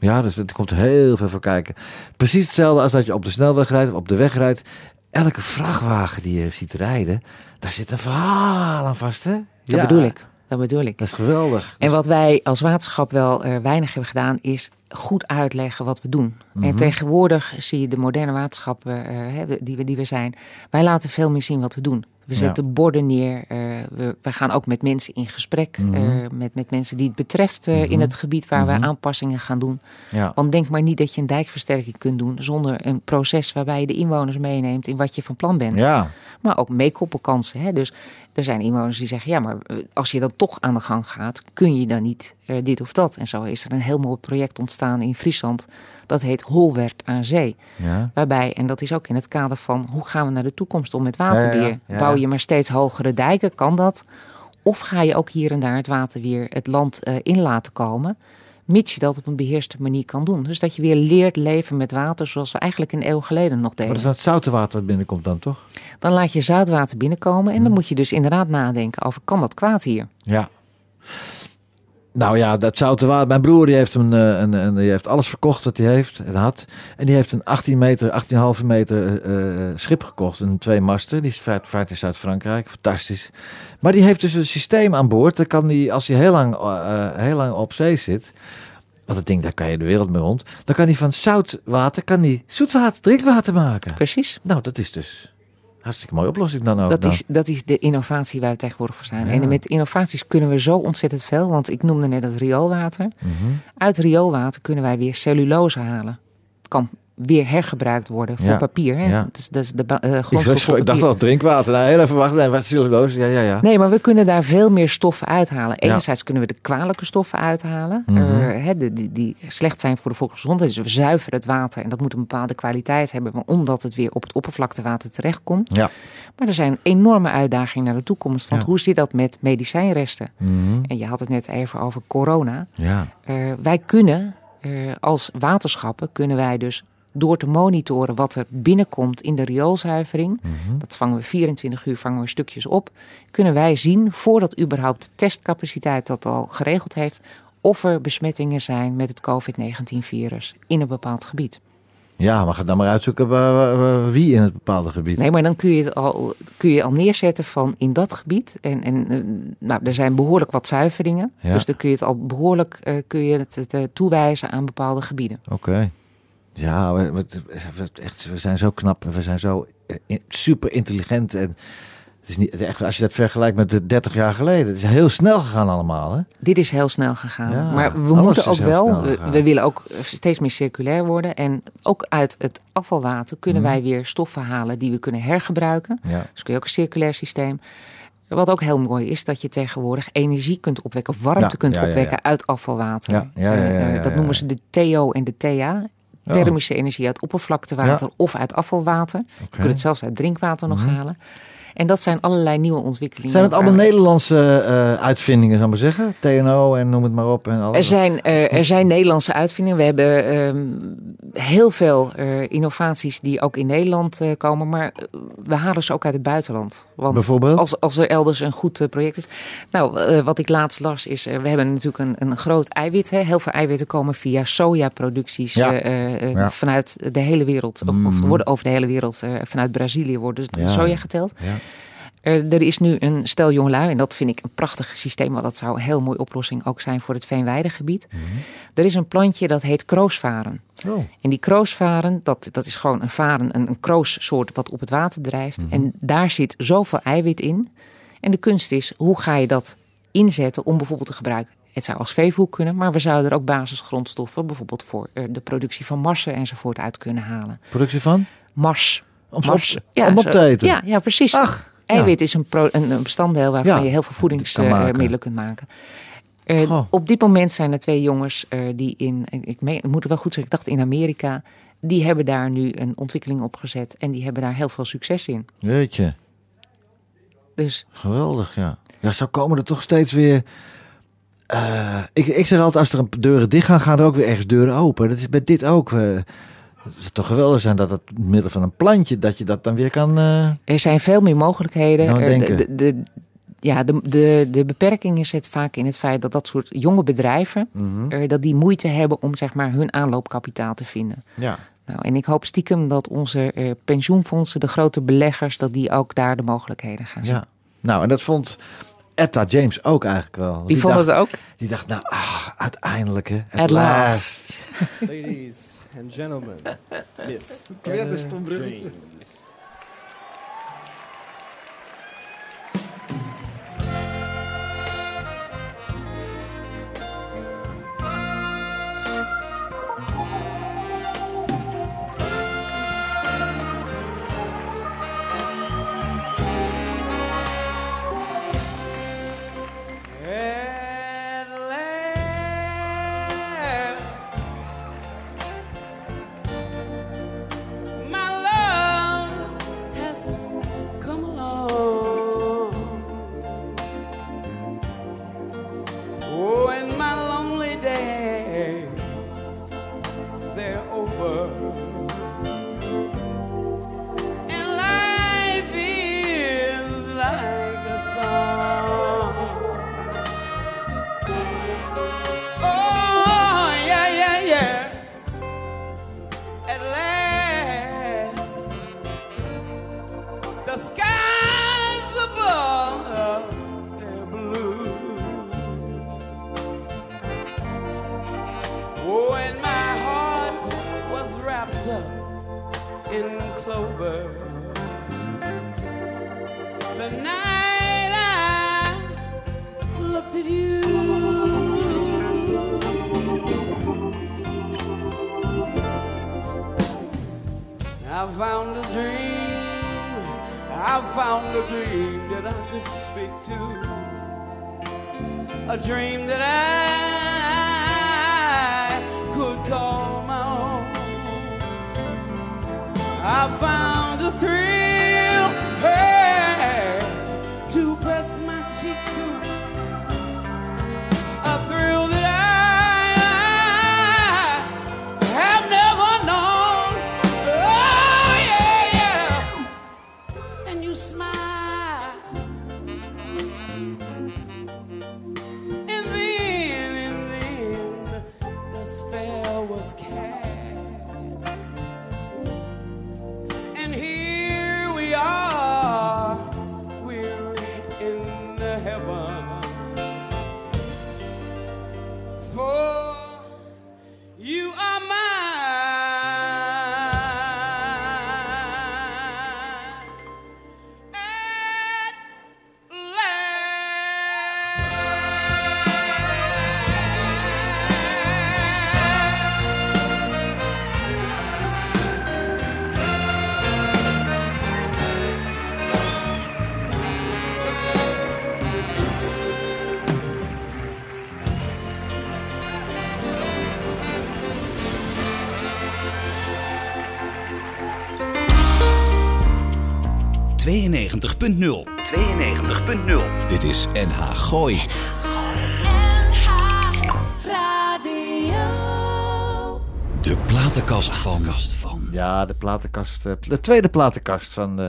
[SPEAKER 2] Ja, dus er komt heel veel voor kijken. Precies hetzelfde als dat je op de snelweg rijdt of op de weg rijdt. Elke vrachtwagen die je ziet rijden, daar zit een verhaal aan vast, hè?
[SPEAKER 3] Dat
[SPEAKER 2] Ja,
[SPEAKER 3] bedoel ik. Dat bedoel ik.
[SPEAKER 2] Dat is geweldig.
[SPEAKER 3] En wat wij als waterschap wel eh, weinig hebben gedaan, is goed uitleggen wat we doen.
[SPEAKER 2] Mhm.
[SPEAKER 3] En tegenwoordig zie je de moderne waterschappen eh, die, we, die we zijn. Wij laten veel meer zien wat we doen. We
[SPEAKER 2] Ja.
[SPEAKER 3] zetten borden neer. eh, we, we gaan ook met mensen in gesprek.
[SPEAKER 2] Mhm.
[SPEAKER 3] eh, met, met mensen die het betreft eh, in
[SPEAKER 2] Mhm.
[SPEAKER 3] het gebied waar
[SPEAKER 2] Mhm.
[SPEAKER 3] we aanpassingen gaan doen.
[SPEAKER 2] Ja.
[SPEAKER 3] Want denk maar niet dat je een dijkversterking kunt doen zonder een proces waarbij je de inwoners meeneemt in wat je van plan bent.
[SPEAKER 2] Ja,
[SPEAKER 3] Maar ook meekoppelkansen. Hè? Dus er zijn inwoners die zeggen, ja, maar als je dan toch aan de gang gaat, kun je dan niet dit of dat. En zo is er een heel mooi project ontstaan in Friesland. Dat heet Holwert aan Zee.
[SPEAKER 2] ja.
[SPEAKER 3] Waarbij, en dat is ook in het kader van hoe gaan we naar de toekomst om met waterbeheer.
[SPEAKER 2] Ja, ja, ja.
[SPEAKER 3] Bouw je maar steeds hogere dijken, kan dat? Of ga je ook hier en daar het water weer het land eh, in laten komen? Mits je dat op een beheerste manier kan doen. Dus dat je weer leert leven met water zoals we eigenlijk een eeuw geleden nog
[SPEAKER 2] Maar
[SPEAKER 3] deden.
[SPEAKER 2] dat is dat zoute water wat binnenkomt dan, toch?
[SPEAKER 3] Dan laat je zoutwater binnenkomen
[SPEAKER 2] Hm.
[SPEAKER 3] en dan moet je dus inderdaad nadenken over kan dat kwaad hier?
[SPEAKER 2] Ja. Nou ja, dat zoute water. Mijn broer die heeft, een, eh, een, een, die heeft alles verkocht wat hij heeft en had. En die heeft een 18 meter, 18,5 meter eh, eh, schip gekocht. Een twee masten. Die vaart, vaart in Zuid-Frankrijk. Fantastisch. Maar die heeft dus een systeem aan boord. Dan kan die, als hij heel lang, heel lang op zee zit. Want dat ding, daar kan je de wereld mee rond. Dan kan hij van zout water, kan hij zoetwater, drinkwater maken.
[SPEAKER 3] Precies.
[SPEAKER 2] Nou, dat is dus hartstikke mooie oplossing dan ook.
[SPEAKER 3] Dat
[SPEAKER 2] dan.
[SPEAKER 3] is, dat is de innovatie waar we tegenwoordig voor staan.
[SPEAKER 2] Ja.
[SPEAKER 3] En met innovaties kunnen we zo ontzettend veel. Want ik noemde net het rioolwater.
[SPEAKER 2] Mhm.
[SPEAKER 3] Uit rioolwater kunnen wij weer cellulose halen. Kan weer hergebruikt worden voor
[SPEAKER 2] Ja.
[SPEAKER 3] papier. Hè?
[SPEAKER 2] Ja.
[SPEAKER 3] Dus dat is de eh,
[SPEAKER 2] Ik, ik dacht al drinkwater. Nou, heel even wachten. Wat is cellulose? Ja, ja, ja.
[SPEAKER 3] Nee, maar we kunnen daar veel meer stoffen uithalen. Enerzijds kunnen we de kwalijke stoffen uithalen,
[SPEAKER 2] Mhm.
[SPEAKER 3] eh, hè, de- die, die slecht zijn voor de volksgezondheid. Dus we zuiveren het water en dat moet een bepaalde kwaliteit hebben, maar omdat het weer op het oppervlaktewater terechtkomt.
[SPEAKER 2] Ja.
[SPEAKER 3] Maar er zijn enorme uitdagingen naar de toekomst. Want hoe zit dat met medicijnresten?
[SPEAKER 2] Mhm.
[SPEAKER 3] En je had het net even over corona.
[SPEAKER 2] Ja.
[SPEAKER 3] Eh, wij kunnen als waterschappen, kunnen wij dus door te monitoren wat er binnenkomt in de rioolzuivering.
[SPEAKER 2] Mhm.
[SPEAKER 3] Dat vangen we 24 uur vangen we stukjes op. Kunnen wij zien, voordat überhaupt de testcapaciteit dat al geregeld heeft, of er besmettingen zijn met het COVID-19-virus in een bepaald gebied.
[SPEAKER 2] Ja, maar ga dan maar uitzoeken wie in het bepaalde gebied.
[SPEAKER 3] Nee, maar dan kun je het al, kun je al neerzetten van in dat gebied. En, en eh, nou, er zijn behoorlijk wat zuiveringen.
[SPEAKER 2] Ja.
[SPEAKER 3] Dus dan kun je het al behoorlijk eh, kun je het, het, eh, toewijzen aan bepaalde gebieden.
[SPEAKER 2] Oké. Ja, we, we, we- echt, we zijn zo knap en we zijn zo eh, in- super intelligent. En het is niet, echt, als je dat vergelijkt met de 30 jaar geleden, het is heel snel gegaan allemaal. Hè?
[SPEAKER 3] Dit is heel snel gegaan.
[SPEAKER 2] Ja,
[SPEAKER 3] maar we moeten ook wel, we, willen ook steeds meer circulair worden. En ook uit het afvalwater kunnen
[SPEAKER 2] Mhm.
[SPEAKER 3] wij weer stoffen halen die we kunnen hergebruiken.
[SPEAKER 2] Ja.
[SPEAKER 3] Dus kun je ook een circulair systeem. Wat ook heel mooi is, dat je tegenwoordig energie kunt opwekken warmte
[SPEAKER 2] Ja,
[SPEAKER 3] kunt
[SPEAKER 2] ja, ja,
[SPEAKER 3] opwekken uit afvalwater.
[SPEAKER 2] Ja, ja, ja,
[SPEAKER 3] Eh, eh, dat noemen ze de TO en de TA. Thermische energie uit oppervlaktewater of uit afvalwater. Je kunt het zelfs uit drinkwater nog
[SPEAKER 2] Mhm.
[SPEAKER 3] halen. En dat zijn allerlei nieuwe ontwikkelingen.
[SPEAKER 2] Zijn het allemaal Nederlandse eh, uitvindingen, zou ik maar zeggen? TNO en noem het maar op. En alles.
[SPEAKER 3] Er zijn, eh, er zijn Nederlandse uitvindingen. We hebben ehm, heel veel eh, innovaties die ook in Nederland komen. Maar we halen ze ook uit het buitenland. Want
[SPEAKER 2] Bijvoorbeeld?
[SPEAKER 3] als, als er elders een goed project is. Nou, wat ik laatst las is, we hebben natuurlijk een, een groot eiwit. Hè. Heel veel eiwitten komen via sojaproducties
[SPEAKER 2] Ja. Ja.
[SPEAKER 3] vanuit de hele wereld. Of- Of
[SPEAKER 2] Mhm.
[SPEAKER 3] worden over de hele wereld, vanuit Brazilië worden dus
[SPEAKER 2] Ja.
[SPEAKER 3] soja geteld.
[SPEAKER 2] Ja.
[SPEAKER 3] Er, er is nu een stel jongelui, en dat vind ik een prachtig systeem, want dat zou een heel mooie oplossing ook zijn voor het Veenweidegebied. Er is een plantje dat heet kroosvaren.
[SPEAKER 2] Oh.
[SPEAKER 3] En die kroosvaren, dat, dat is gewoon een varen, een, een kroossoort wat op het water drijft. En daar zit zoveel eiwit in. En de kunst is, hoe ga je dat inzetten om bijvoorbeeld te gebruiken? Het zou als veevoer kunnen, maar we zouden er ook basisgrondstoffen, bijvoorbeeld voor eh, de productie van marsen enzovoort, uit kunnen halen.
[SPEAKER 2] Productie van?
[SPEAKER 3] Mars.
[SPEAKER 2] Om,
[SPEAKER 3] Mars.
[SPEAKER 2] op, om op te eten?
[SPEAKER 3] Ja, ja precies.
[SPEAKER 2] Ach,
[SPEAKER 3] Eiwit is een, pro- een, een bestanddeel waarvan je heel veel voedingsmiddelen kunt maken. Eh, op dit moment zijn er twee jongens eh, die in, ik, meen, ik moet het wel goed zeggen, ik dacht in Amerika, die hebben daar nu een ontwikkeling op gezet en die hebben daar heel veel succes in.
[SPEAKER 2] Weet je,
[SPEAKER 3] Dus
[SPEAKER 2] geweldig, ja. Ja, zo komen er toch steeds weer... eh, ik, ik zeg altijd, als er een deuren dicht gaan, gaan er ook weer ergens deuren open. Dat is bij dit ook. Het zou toch geweldig zijn dat het middel van een plantje, dat je dat dan weer kan... eh,
[SPEAKER 3] er zijn veel meer mogelijkheden.
[SPEAKER 2] Nou, denken.
[SPEAKER 3] de, de, ja, de, de, de beperking zit vaak in het feit dat dat soort jonge bedrijven,
[SPEAKER 2] mhm.
[SPEAKER 3] eh, dat die moeite hebben om zeg maar hun aanloopkapitaal te vinden.
[SPEAKER 2] Ja.
[SPEAKER 3] Nou, en ik hoop stiekem dat onze eh, pensioenfondsen, de grote beleggers, dat die ook daar de mogelijkheden gaan zien.
[SPEAKER 2] ja. Nou, en dat vond Etta James ook eigenlijk wel.
[SPEAKER 3] Die, vond
[SPEAKER 2] dacht,
[SPEAKER 3] het ook?
[SPEAKER 2] Die dacht, nou, ah, uiteindelijk, hè. At,
[SPEAKER 3] At
[SPEAKER 2] last.
[SPEAKER 3] last.
[SPEAKER 6] Ladies and gentlemen, Miss
[SPEAKER 2] Weer een
[SPEAKER 6] Etta
[SPEAKER 2] stom bruggetje.
[SPEAKER 6] James.
[SPEAKER 1] Dit is NH Gooi. De platenkast van...
[SPEAKER 2] Ja, de platenkast. eh, De tweede platenkast van eh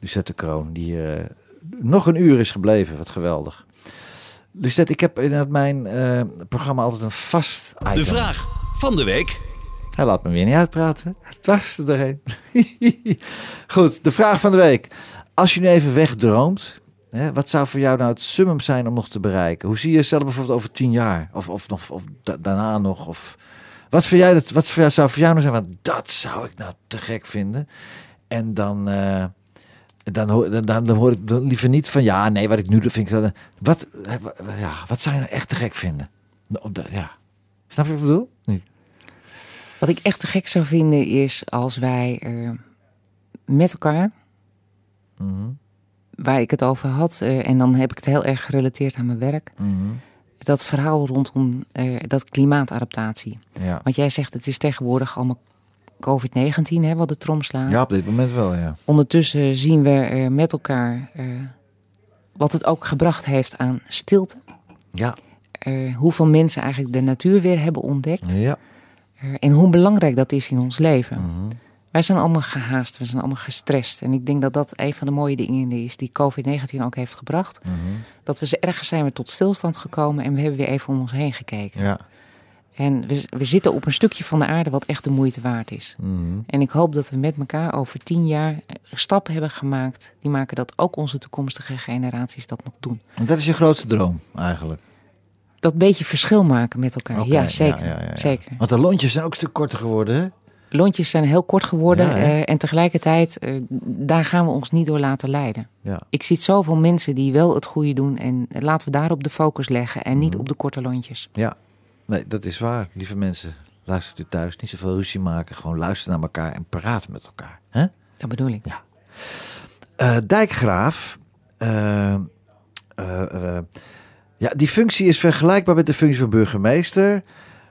[SPEAKER 2] Lucette Kroon. Die eh, nog een uur is gebleven. Wat geweldig. Lucette, ik heb in het- mijn eh, programma altijd een vast item.
[SPEAKER 1] De vraag van de week.
[SPEAKER 2] Hij laat me weer niet uitpraten. Het was er doorheen. Goed, de vraag van de week. Als je nu even wegdroomt, hè, wat zou voor jou nou het summum zijn om nog te bereiken? Hoe zie je jezelf bijvoorbeeld over tien jaar? Of, of, nog, of da- daarna nog? Of, wat, voor dat, wat voor jou, zou voor jou nou zijn? Want dat zou ik nou te gek vinden. En dan, eh, dan, hoor, dan, dan hoor ik liever niet van ja, nee, wat ik nu vind ik. Wat, eh, ja, wat zou je nou echt te gek vinden? De- Ja. Snap je wat ik bedoel? Nee.
[SPEAKER 3] Wat ik echt te gek zou vinden is als wij eh, met elkaar,
[SPEAKER 2] Mhm,
[SPEAKER 3] waar ik het over had, eh, en dan heb ik het heel erg gerelateerd aan mijn werk,
[SPEAKER 2] mhm.
[SPEAKER 3] dat verhaal rondom eh, dat klimaatadaptatie.
[SPEAKER 2] Ja.
[SPEAKER 3] Want jij zegt het is tegenwoordig allemaal COVID-19, hè, wat de trom slaat.
[SPEAKER 2] ja, op dit moment wel, ja.
[SPEAKER 3] Ondertussen zien we eh, met elkaar wat het ook gebracht heeft aan stilte.
[SPEAKER 2] Ja.
[SPEAKER 3] Hoeveel mensen eigenlijk de natuur weer hebben ontdekt.
[SPEAKER 2] Ja.
[SPEAKER 3] En hoe belangrijk dat is in ons leven.
[SPEAKER 2] Mhm.
[SPEAKER 3] Wij zijn allemaal gehaast, we zijn allemaal gestrest. En ik denk dat dat een van de mooie dingen is die COVID-19 ook heeft gebracht.
[SPEAKER 2] Mhm.
[SPEAKER 3] Dat we ze ergens zijn we tot stilstand gekomen en we hebben weer even om ons heen gekeken.
[SPEAKER 2] Ja.
[SPEAKER 3] En we, we zitten op een stukje van de aarde wat echt de moeite waard is.
[SPEAKER 2] Mhm.
[SPEAKER 3] En ik hoop dat we met elkaar over tien jaar stappen hebben gemaakt. Die maken dat ook onze toekomstige generaties dat nog doen.
[SPEAKER 2] En dat is je grootste droom, eigenlijk.
[SPEAKER 3] Dat beetje verschil maken met elkaar. Ja, zeker.
[SPEAKER 2] ja, ja, ja.
[SPEAKER 3] zeker.
[SPEAKER 2] Want de lontjes zijn ook een stuk korter geworden, hè?
[SPEAKER 3] Lontjes zijn heel kort geworden.
[SPEAKER 2] Ja,
[SPEAKER 3] eh, en tegelijkertijd, eh, daar gaan we ons niet door laten leiden.
[SPEAKER 2] Ja.
[SPEAKER 3] Ik zie zoveel mensen die wel het goede doen. En laten we daarop de focus leggen. En niet
[SPEAKER 2] Mhm.
[SPEAKER 3] op de korte lontjes.
[SPEAKER 2] Ja. Nee, dat is waar. Lieve mensen, luistert u thuis. Niet zoveel ruzie maken. Gewoon luisteren naar elkaar en praten met elkaar. Hè?
[SPEAKER 3] Dat bedoel ik.
[SPEAKER 2] Dijkgraaf. eh, eh, ja, die functie is vergelijkbaar met de functie van burgemeester.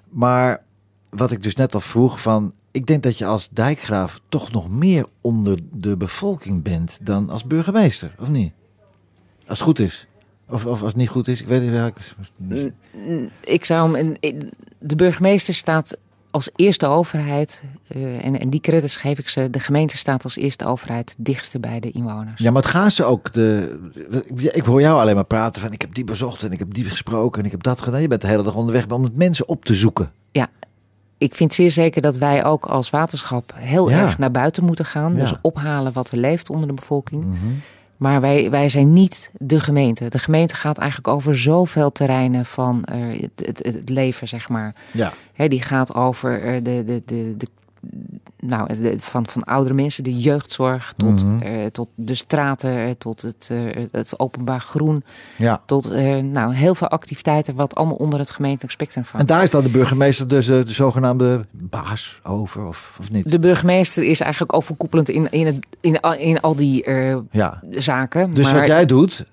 [SPEAKER 2] Maar wat ik dus net al vroeg van... Ik denk dat je als dijkgraaf toch nog meer onder de bevolking bent dan als burgemeester, of niet? Als het goed is. Of, of als het niet goed is, ik weet niet. Ja, ik-
[SPEAKER 3] zou hem. De burgemeester staat als eerste overheid. eh, en, en die credits geef ik ze. De gemeente staat als eerste overheid het dichtste bij de inwoners.
[SPEAKER 2] Ja, maar het gaan ze ook. De, ik hoor jou alleen maar praten van ik heb die bezocht en ik heb die gesproken en ik heb dat gedaan. Je bent de hele dag onderweg om het mensen op te zoeken.
[SPEAKER 3] Ik vind zeer zeker dat wij ook als waterschap heel
[SPEAKER 2] Ja.
[SPEAKER 3] erg naar buiten moeten gaan.
[SPEAKER 2] Ja.
[SPEAKER 3] Dus ophalen wat er leeft onder de bevolking.
[SPEAKER 2] Mhm.
[SPEAKER 3] Maar wij, wij zijn niet de gemeente. De gemeente gaat eigenlijk over zoveel terreinen van eh, het, het, het leven, zeg maar.
[SPEAKER 2] Ja.
[SPEAKER 3] Hè, die gaat over eh, de, de, de, de, nou, de- van, van oudere mensen, de jeugdzorg, tot,
[SPEAKER 2] Mhm.
[SPEAKER 3] eh, tot de straten, eh, tot het, eh, het openbaar groen,
[SPEAKER 2] Ja.
[SPEAKER 3] tot nou, heel veel activiteiten wat allemaal onder het gemeentelijk spectrum valt.
[SPEAKER 2] En daar is dan de burgemeester dus de zogenaamde baas over, of, of niet?
[SPEAKER 3] De burgemeester is eigenlijk overkoepelend in, in, het, in, al- in al die
[SPEAKER 2] Ja.
[SPEAKER 3] zaken.
[SPEAKER 2] Dus
[SPEAKER 3] maar,
[SPEAKER 2] wat jij doet,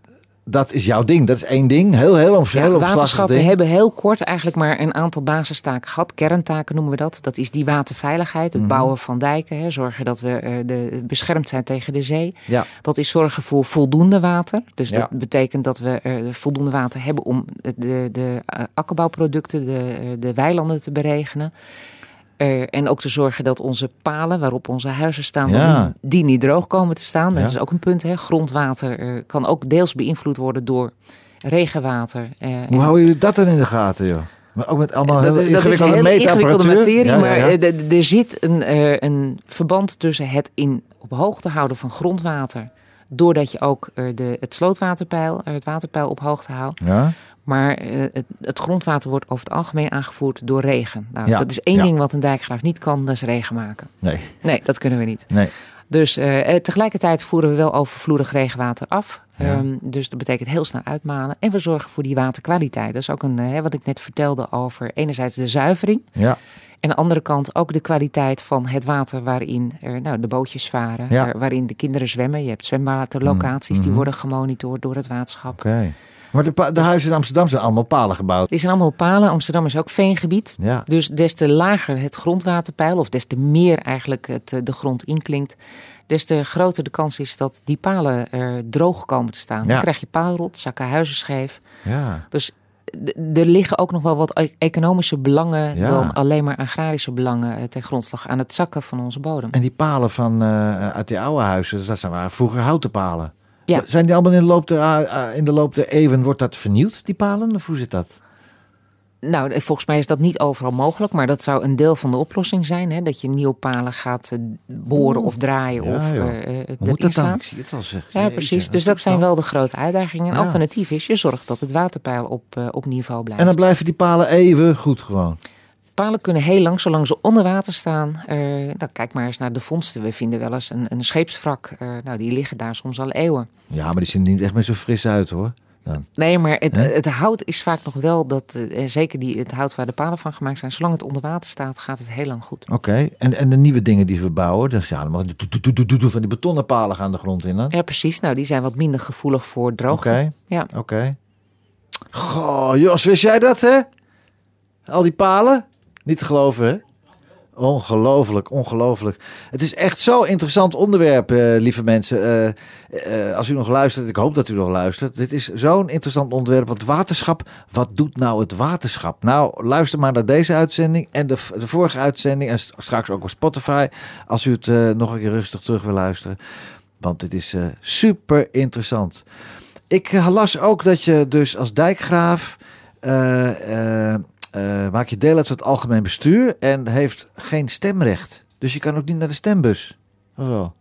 [SPEAKER 2] dat is jouw ding. Dat is één ding. Heel, heel, om,
[SPEAKER 3] ja,
[SPEAKER 2] heel
[SPEAKER 3] waterschappen
[SPEAKER 2] ding.
[SPEAKER 3] hebben heel kort eigenlijk maar een aantal basistaken gehad. Kerntaken noemen we dat. Dat is die waterveiligheid, het
[SPEAKER 2] Mhm.
[SPEAKER 3] bouwen van dijken. Hè, zorgen dat we eh, de, beschermd zijn tegen de zee.
[SPEAKER 2] Ja.
[SPEAKER 3] Dat is zorgen voor voldoende water. Dus
[SPEAKER 2] Ja.
[SPEAKER 3] dat betekent dat we eh, voldoende water hebben om de, de eh, akkerbouwproducten, de, de weilanden te beregenen. Eh, en ook te zorgen dat onze palen waarop onze huizen staan,
[SPEAKER 2] Ja.
[SPEAKER 3] die, die niet droog komen te staan. Dat
[SPEAKER 2] Ja.
[SPEAKER 3] is ook een punt. Hè. Grondwater eh, kan ook deels beïnvloed worden door regenwater. eh,
[SPEAKER 2] Hoe
[SPEAKER 3] en-
[SPEAKER 2] houden jullie dat dan in de gaten, joh? Maar ook met allemaal heel
[SPEAKER 3] dat is, dat is
[SPEAKER 2] ingewikkelde
[SPEAKER 3] hele ingewikkelde materie,
[SPEAKER 2] Ja,
[SPEAKER 3] maar er zit een, een verband tussen het in op hoogte houden van grondwater. Doordat je ook de, het slootwaterpeil, het waterpeil op hoogte houdt.
[SPEAKER 2] Ja?
[SPEAKER 3] Maar eh, het, het grondwater wordt over het algemeen aangevoerd door regen. Nou,
[SPEAKER 2] Ja,
[SPEAKER 3] Dat is één
[SPEAKER 2] ja.
[SPEAKER 3] ding wat een dijkgraaf niet kan, dat is regen maken.
[SPEAKER 2] Nee.
[SPEAKER 3] Nee, dat kunnen we niet.
[SPEAKER 2] Nee.
[SPEAKER 3] Dus eh, eh, tegelijkertijd voeren we wel overvloedig regenwater af.
[SPEAKER 2] Ja.
[SPEAKER 3] Ehm, dus dat betekent heel snel uitmalen. En we zorgen voor die waterkwaliteit. Dat is ook een, wat ik net vertelde over enerzijds de zuivering.
[SPEAKER 2] Ja.
[SPEAKER 3] En aan de andere kant ook de kwaliteit van het water waarin er, nou, de bootjes varen.
[SPEAKER 2] Ja.
[SPEAKER 3] waar- waarin de kinderen zwemmen. Je hebt zwemwaterlocaties die
[SPEAKER 2] Mhm.
[SPEAKER 3] worden gemonitord door het waterschap.
[SPEAKER 2] Maar de, de huizen in Amsterdam zijn allemaal palen gebouwd.
[SPEAKER 3] Het zijn allemaal palen. Amsterdam is ook veengebied.
[SPEAKER 2] Ja.
[SPEAKER 3] Dus des te lager het grondwaterpeil, of des te meer eigenlijk het, eh, de grond inklinkt, des te groter de kans is dat die palen er droog komen te staan.
[SPEAKER 2] Ja.
[SPEAKER 3] Dan krijg je paalrot, zakken huizen scheef.
[SPEAKER 2] Ja.
[SPEAKER 3] Dus er liggen ook nog wel wat e- economische belangen
[SPEAKER 2] Ja.
[SPEAKER 3] dan alleen maar agrarische belangen eh, ten grondslag aan het zakken van onze bodem.
[SPEAKER 2] En die palen van, eh, uit die oude huizen, dat zijn waren vroeger houten palen.
[SPEAKER 3] Ja.
[SPEAKER 2] Zijn die allemaal in de, loop der, eh, in de loop der eeuwen, wordt dat vernieuwd, die palen? Of hoe zit dat?
[SPEAKER 3] Nou, eh, volgens mij is dat niet overal mogelijk, maar dat zou een deel van de oplossing zijn. Hè? Dat je nieuwe palen gaat eh, boren of draaien
[SPEAKER 2] Ja,
[SPEAKER 3] of eh, eh, erin
[SPEAKER 2] moet dat dan? Ik zie het al zeg.
[SPEAKER 3] Ja,
[SPEAKER 2] Jeetje,
[SPEAKER 3] precies. Dus dat zijn wel de grote uitdagingen. Een
[SPEAKER 2] Ja.
[SPEAKER 3] alternatief is, je zorgt dat het waterpeil op, eh, op niveau blijft.
[SPEAKER 2] En dan blijven die palen even goed gewoon.
[SPEAKER 3] Palen kunnen heel lang, zolang ze onder water staan. eh, nou, kijk maar eens naar de vondsten. We vinden wel eens een, een scheepswrak. eh, nou, die liggen daar soms al eeuwen.
[SPEAKER 2] Ja, maar die zien er niet echt meer zo fris uit hoor. Dan.
[SPEAKER 3] Nee, maar het, het hout is vaak nog wel dat, eh, zeker die, het hout waar de palen van gemaakt zijn, zolang het onder water staat, gaat het heel lang goed.
[SPEAKER 2] Oké, en, en de nieuwe dingen die we bouwen, dus ja, dan mag je van die betonnen palen gaan de grond in dan.
[SPEAKER 3] Ja, precies. Nou, die zijn wat minder gevoelig voor droogte.
[SPEAKER 2] Oké,
[SPEAKER 3] Ja.
[SPEAKER 2] oké. Goh, Jos, wist jij dat hè? Al die palen? Niet te geloven hè? Ongelooflijk, ongelooflijk. Het is echt zo'n interessant onderwerp, eh, lieve mensen. Eh, eh, als u nog luistert, ik hoop dat u nog luistert. Dit is zo'n interessant onderwerp. Want waterschap, wat doet nou het waterschap? Nou, luister maar naar deze uitzending en de, vorige uitzending. En straks ook op Spotify, als u het eh, nog een keer rustig terug wil luisteren. Want dit is super interessant. Ik las ook dat je dus als dijkgraaf... eh, maak je deel uit van het algemeen bestuur en heeft geen stemrecht. Dus je kan ook niet naar de stembus. Of wel?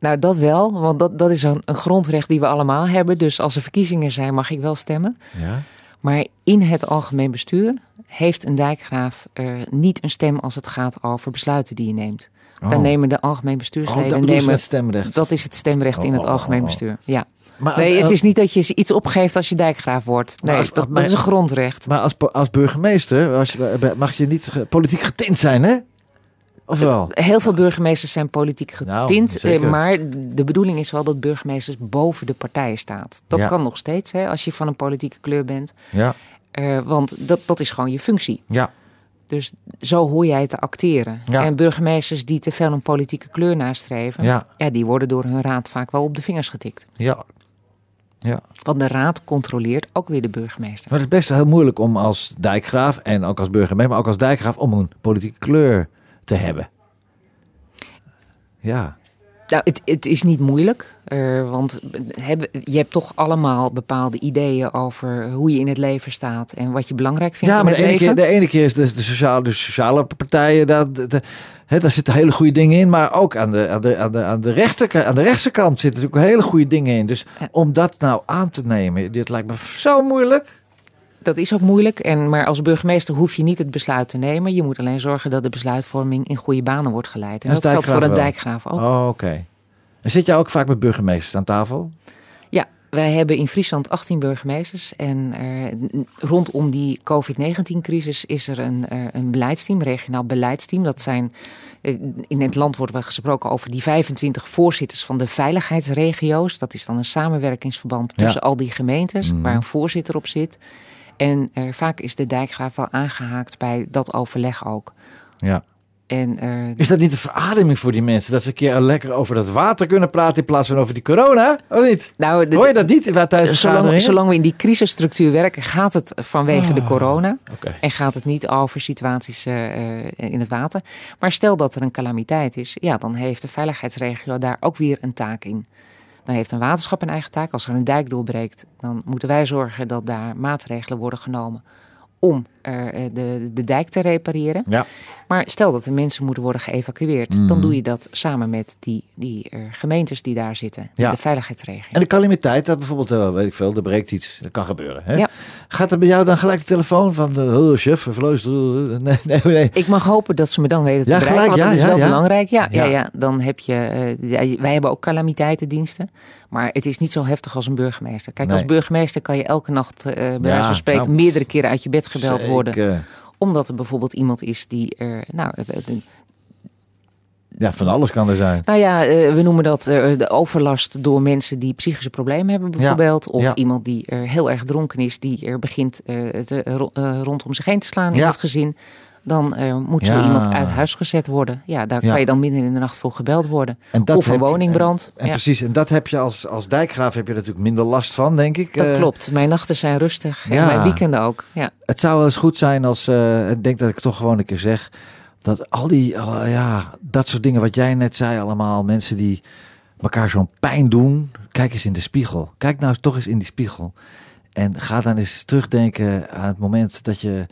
[SPEAKER 3] Nou, dat wel, want dat, dat is een, een grondrecht die we allemaal hebben. Dus als er verkiezingen zijn, mag ik wel stemmen.
[SPEAKER 2] Ja.
[SPEAKER 3] Maar in het algemeen bestuur heeft een dijkgraaf eh, niet een stem als het gaat over besluiten die je neemt.
[SPEAKER 2] Oh.
[SPEAKER 3] Daar nemen de algemeen
[SPEAKER 2] Oh,
[SPEAKER 3] bestuursleden
[SPEAKER 2] dat
[SPEAKER 3] nemen.
[SPEAKER 2] met stemrecht.
[SPEAKER 3] Dat is het stemrecht in het
[SPEAKER 2] Oh, oh,
[SPEAKER 3] algemeen
[SPEAKER 2] oh.
[SPEAKER 3] bestuur. Ja.
[SPEAKER 2] Maar,
[SPEAKER 3] Nee, het is niet dat je iets opgeeft als je dijkgraaf wordt. Nee,
[SPEAKER 2] als-
[SPEAKER 3] dat, dat is een grondrecht.
[SPEAKER 2] maar als, als burgemeester als je, mag je niet politiek getint zijn, hè? Of wel?
[SPEAKER 3] Heel veel burgemeesters zijn politiek
[SPEAKER 2] Nou,
[SPEAKER 3] getint. eh, maar de bedoeling is wel dat burgemeesters boven de partijen staat. Dat
[SPEAKER 2] Ja.
[SPEAKER 3] kan nog steeds, hè, als je van een politieke kleur bent.
[SPEAKER 2] Ja,
[SPEAKER 3] Eh, want dat, dat is gewoon je functie.
[SPEAKER 2] ja,
[SPEAKER 3] Dus zo hoor jij te acteren.
[SPEAKER 2] Ja.
[SPEAKER 3] En burgemeesters die te veel een politieke kleur nastreven,
[SPEAKER 2] ja,
[SPEAKER 3] ja, die worden door hun raad vaak wel op de vingers getikt.
[SPEAKER 2] ja. Ja.
[SPEAKER 3] Want de raad controleert ook weer de burgemeester.
[SPEAKER 2] Maar het is best wel heel moeilijk om als dijkgraaf en ook als burgemeester, maar ook als dijkgraaf om een politieke kleur te hebben. Ja,
[SPEAKER 3] Nou, het, het is niet moeilijk, eh, want je hebt toch allemaal bepaalde ideeën over hoe je in het leven staat en wat je belangrijk vindt
[SPEAKER 2] ja
[SPEAKER 3] in
[SPEAKER 2] maar de ene, keer, de ene keer is de, de, sociale, de sociale partijen, daar, de, daar zitten hele goede dingen in. Maar ook aan de, aan de, aan de, aan de, rechter, aan de rechtse kant zitten natuurlijk hele goede dingen in. Dus
[SPEAKER 3] Ja.
[SPEAKER 2] om dat nou aan te nemen, dit lijkt me zo moeilijk.
[SPEAKER 3] Dat is ook moeilijk. En, maar als burgemeester hoef je niet het besluit te nemen. Je moet alleen zorgen dat de besluitvorming in goede banen wordt geleid. En
[SPEAKER 2] Dat
[SPEAKER 3] geldt voor een
[SPEAKER 2] dijkgraaf
[SPEAKER 3] ook.
[SPEAKER 2] Oh, oké. En zit jij ook vaak met burgemeesters aan tafel?
[SPEAKER 3] Ja, wij hebben in Friesland 18 burgemeesters. En rondom die COVID-19-crisis is er een, een beleidsteam, regionaal beleidsteam. Dat zijn, eh, in het land wordt wel gesproken over die 25 voorzitters van de veiligheidsregio's. Dat is dan een samenwerkingsverband
[SPEAKER 2] Ja.
[SPEAKER 3] tussen al die gemeentes,
[SPEAKER 2] Mhm.
[SPEAKER 3] waar een voorzitter op zit. En eh, vaak is de dijkgraaf wel aangehaakt bij dat overleg ook.
[SPEAKER 2] Ja.
[SPEAKER 3] En eh,
[SPEAKER 2] Is dat niet een verademing voor die mensen? Dat ze een keer lekker over dat water kunnen praten in plaats van over die corona? Of niet?
[SPEAKER 3] nou, de-
[SPEAKER 2] Hoor je dat niet bij tijdens
[SPEAKER 3] zolang,
[SPEAKER 2] vergaderingen?
[SPEAKER 3] zolang we in die crisisstructuur werken, gaat het vanwege de
[SPEAKER 2] Ah,
[SPEAKER 3] corona. En gaat het niet over situaties eh, eh, in het water. Maar stel dat er een calamiteit is, ja, dan heeft de veiligheidsregio daar ook weer een taak in. Dan heeft een waterschap een eigen taak. Als er een dijk doorbreekt, dan moeten wij zorgen dat daar maatregelen worden genomen om de, de dijk te repareren.
[SPEAKER 2] Ja.
[SPEAKER 3] Maar stel dat er mensen moeten worden geëvacueerd, dan doe je dat samen met die, die eh, gemeentes die daar zitten,
[SPEAKER 2] Ja.
[SPEAKER 3] de veiligheidsregio.
[SPEAKER 2] En de calamiteit, dat bijvoorbeeld, eh, weet ik veel, er breekt iets. Dat kan gebeuren. Hè?
[SPEAKER 3] Ja.
[SPEAKER 2] Gaat er bij jou dan gelijk de telefoon van, de oh, chef, verluister. Nee, nee, nee.
[SPEAKER 3] Ik mag hopen dat ze me dan weten te
[SPEAKER 2] Ja,
[SPEAKER 3] bereiken,
[SPEAKER 2] gelijk,
[SPEAKER 3] want dat
[SPEAKER 2] ja,
[SPEAKER 3] is wel
[SPEAKER 2] ja, ja.
[SPEAKER 3] belangrijk. Ja, ja.
[SPEAKER 2] Ja.
[SPEAKER 3] Ja, dan heb je... eh, ja, wij hebben ook calamiteitendiensten, maar het is niet zo heftig als een burgemeester. Kijk, als burgemeester kan je elke nacht, eh bij wijze
[SPEAKER 2] Ja,
[SPEAKER 3] van spreken,
[SPEAKER 2] nou,
[SPEAKER 3] meerdere keren uit je bed gebeld
[SPEAKER 2] Zeker.
[SPEAKER 3] Worden. Omdat er bijvoorbeeld iemand is die... er nou, eh, eh,
[SPEAKER 2] Ja, van alles kan er zijn.
[SPEAKER 3] nou ja, eh, we noemen dat eh, de overlast door mensen die psychische problemen hebben bijvoorbeeld. Of
[SPEAKER 2] ja.
[SPEAKER 3] iemand die er heel erg dronken is, die er begint eh, te, eh, rondom zich heen te slaan in
[SPEAKER 2] Ja.
[SPEAKER 3] het gezin. Dan eh, moet zo
[SPEAKER 2] Ja.
[SPEAKER 3] iemand uit huis gezet worden. Ja, daar
[SPEAKER 2] Ja.
[SPEAKER 3] kan je dan midden in de nacht voor gebeld worden.
[SPEAKER 2] En dat
[SPEAKER 3] of een woningbrand.
[SPEAKER 2] En
[SPEAKER 3] ja,
[SPEAKER 2] precies, en dat heb je als, als dijkgraaf heb je natuurlijk minder last van, denk ik.
[SPEAKER 3] dat
[SPEAKER 2] Eh,
[SPEAKER 3] klopt. Mijn nachten zijn rustig
[SPEAKER 2] ja.
[SPEAKER 3] en mijn weekenden ook. Ja.
[SPEAKER 2] Het zou wel eens goed zijn als, eh, ik denk dat ik toch gewoon een keer zeg, dat al die, ja, dat soort dingen wat jij net zei allemaal, mensen die elkaar zo'n pijn doen, kijk eens in de spiegel. Kijk nou eens toch eens in die spiegel. En ga dan eens terugdenken aan het moment dat je,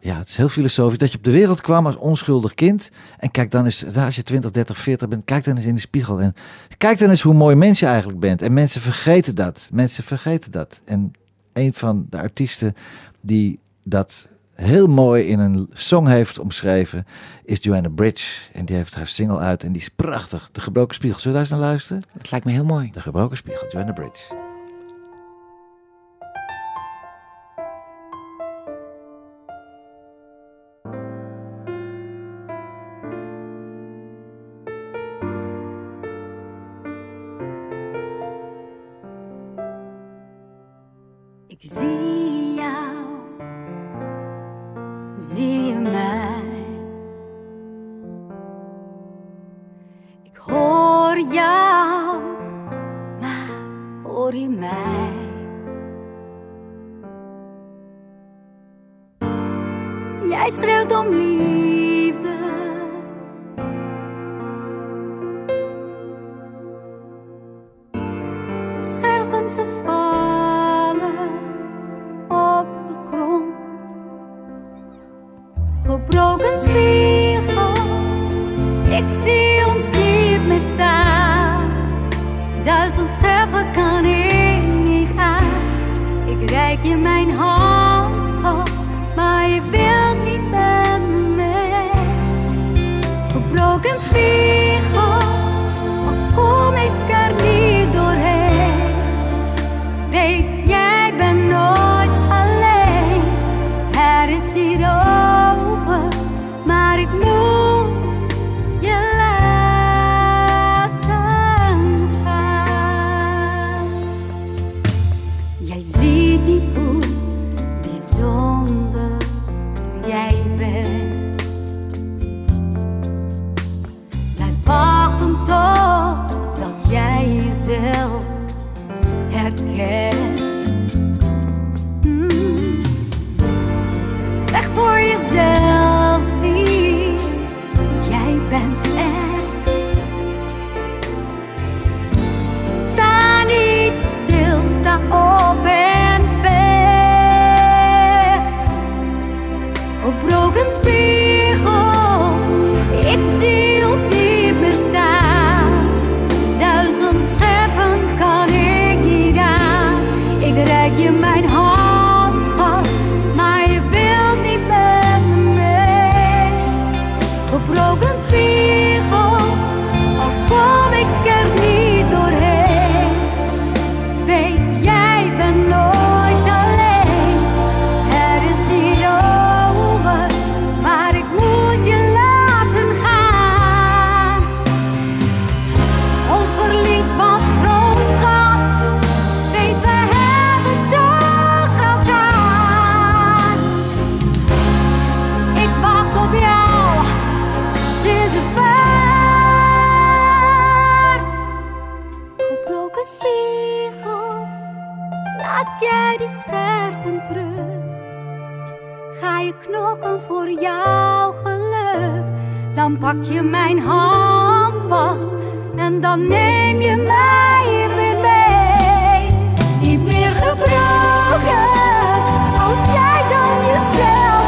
[SPEAKER 2] ja, het is heel filosofisch, dat je op de wereld kwam als onschuldig kind. En kijk dan eens, als je 20, 30, 40 bent, kijk dan eens in de spiegel. En kijk dan eens hoe mooi mens je eigenlijk bent. En mensen vergeten dat. Mensen vergeten dat. En een van de artiesten die dat heel mooi in een song heeft omschreven, is Joanna Bridge. En die heeft haar single uit en die is prachtig. De Gebroken Spiegel. Zullen we daar eens naar luisteren?
[SPEAKER 3] Dat lijkt me heel mooi.
[SPEAKER 2] De Gebroken Spiegel, Joanna Bridge.
[SPEAKER 7] Scherven terug. Ga je knokken voor jouw geluk, dan pak je mijn hand vast en dan neem je mij weer mee. Niet meer gebroken, als jij dan jezelf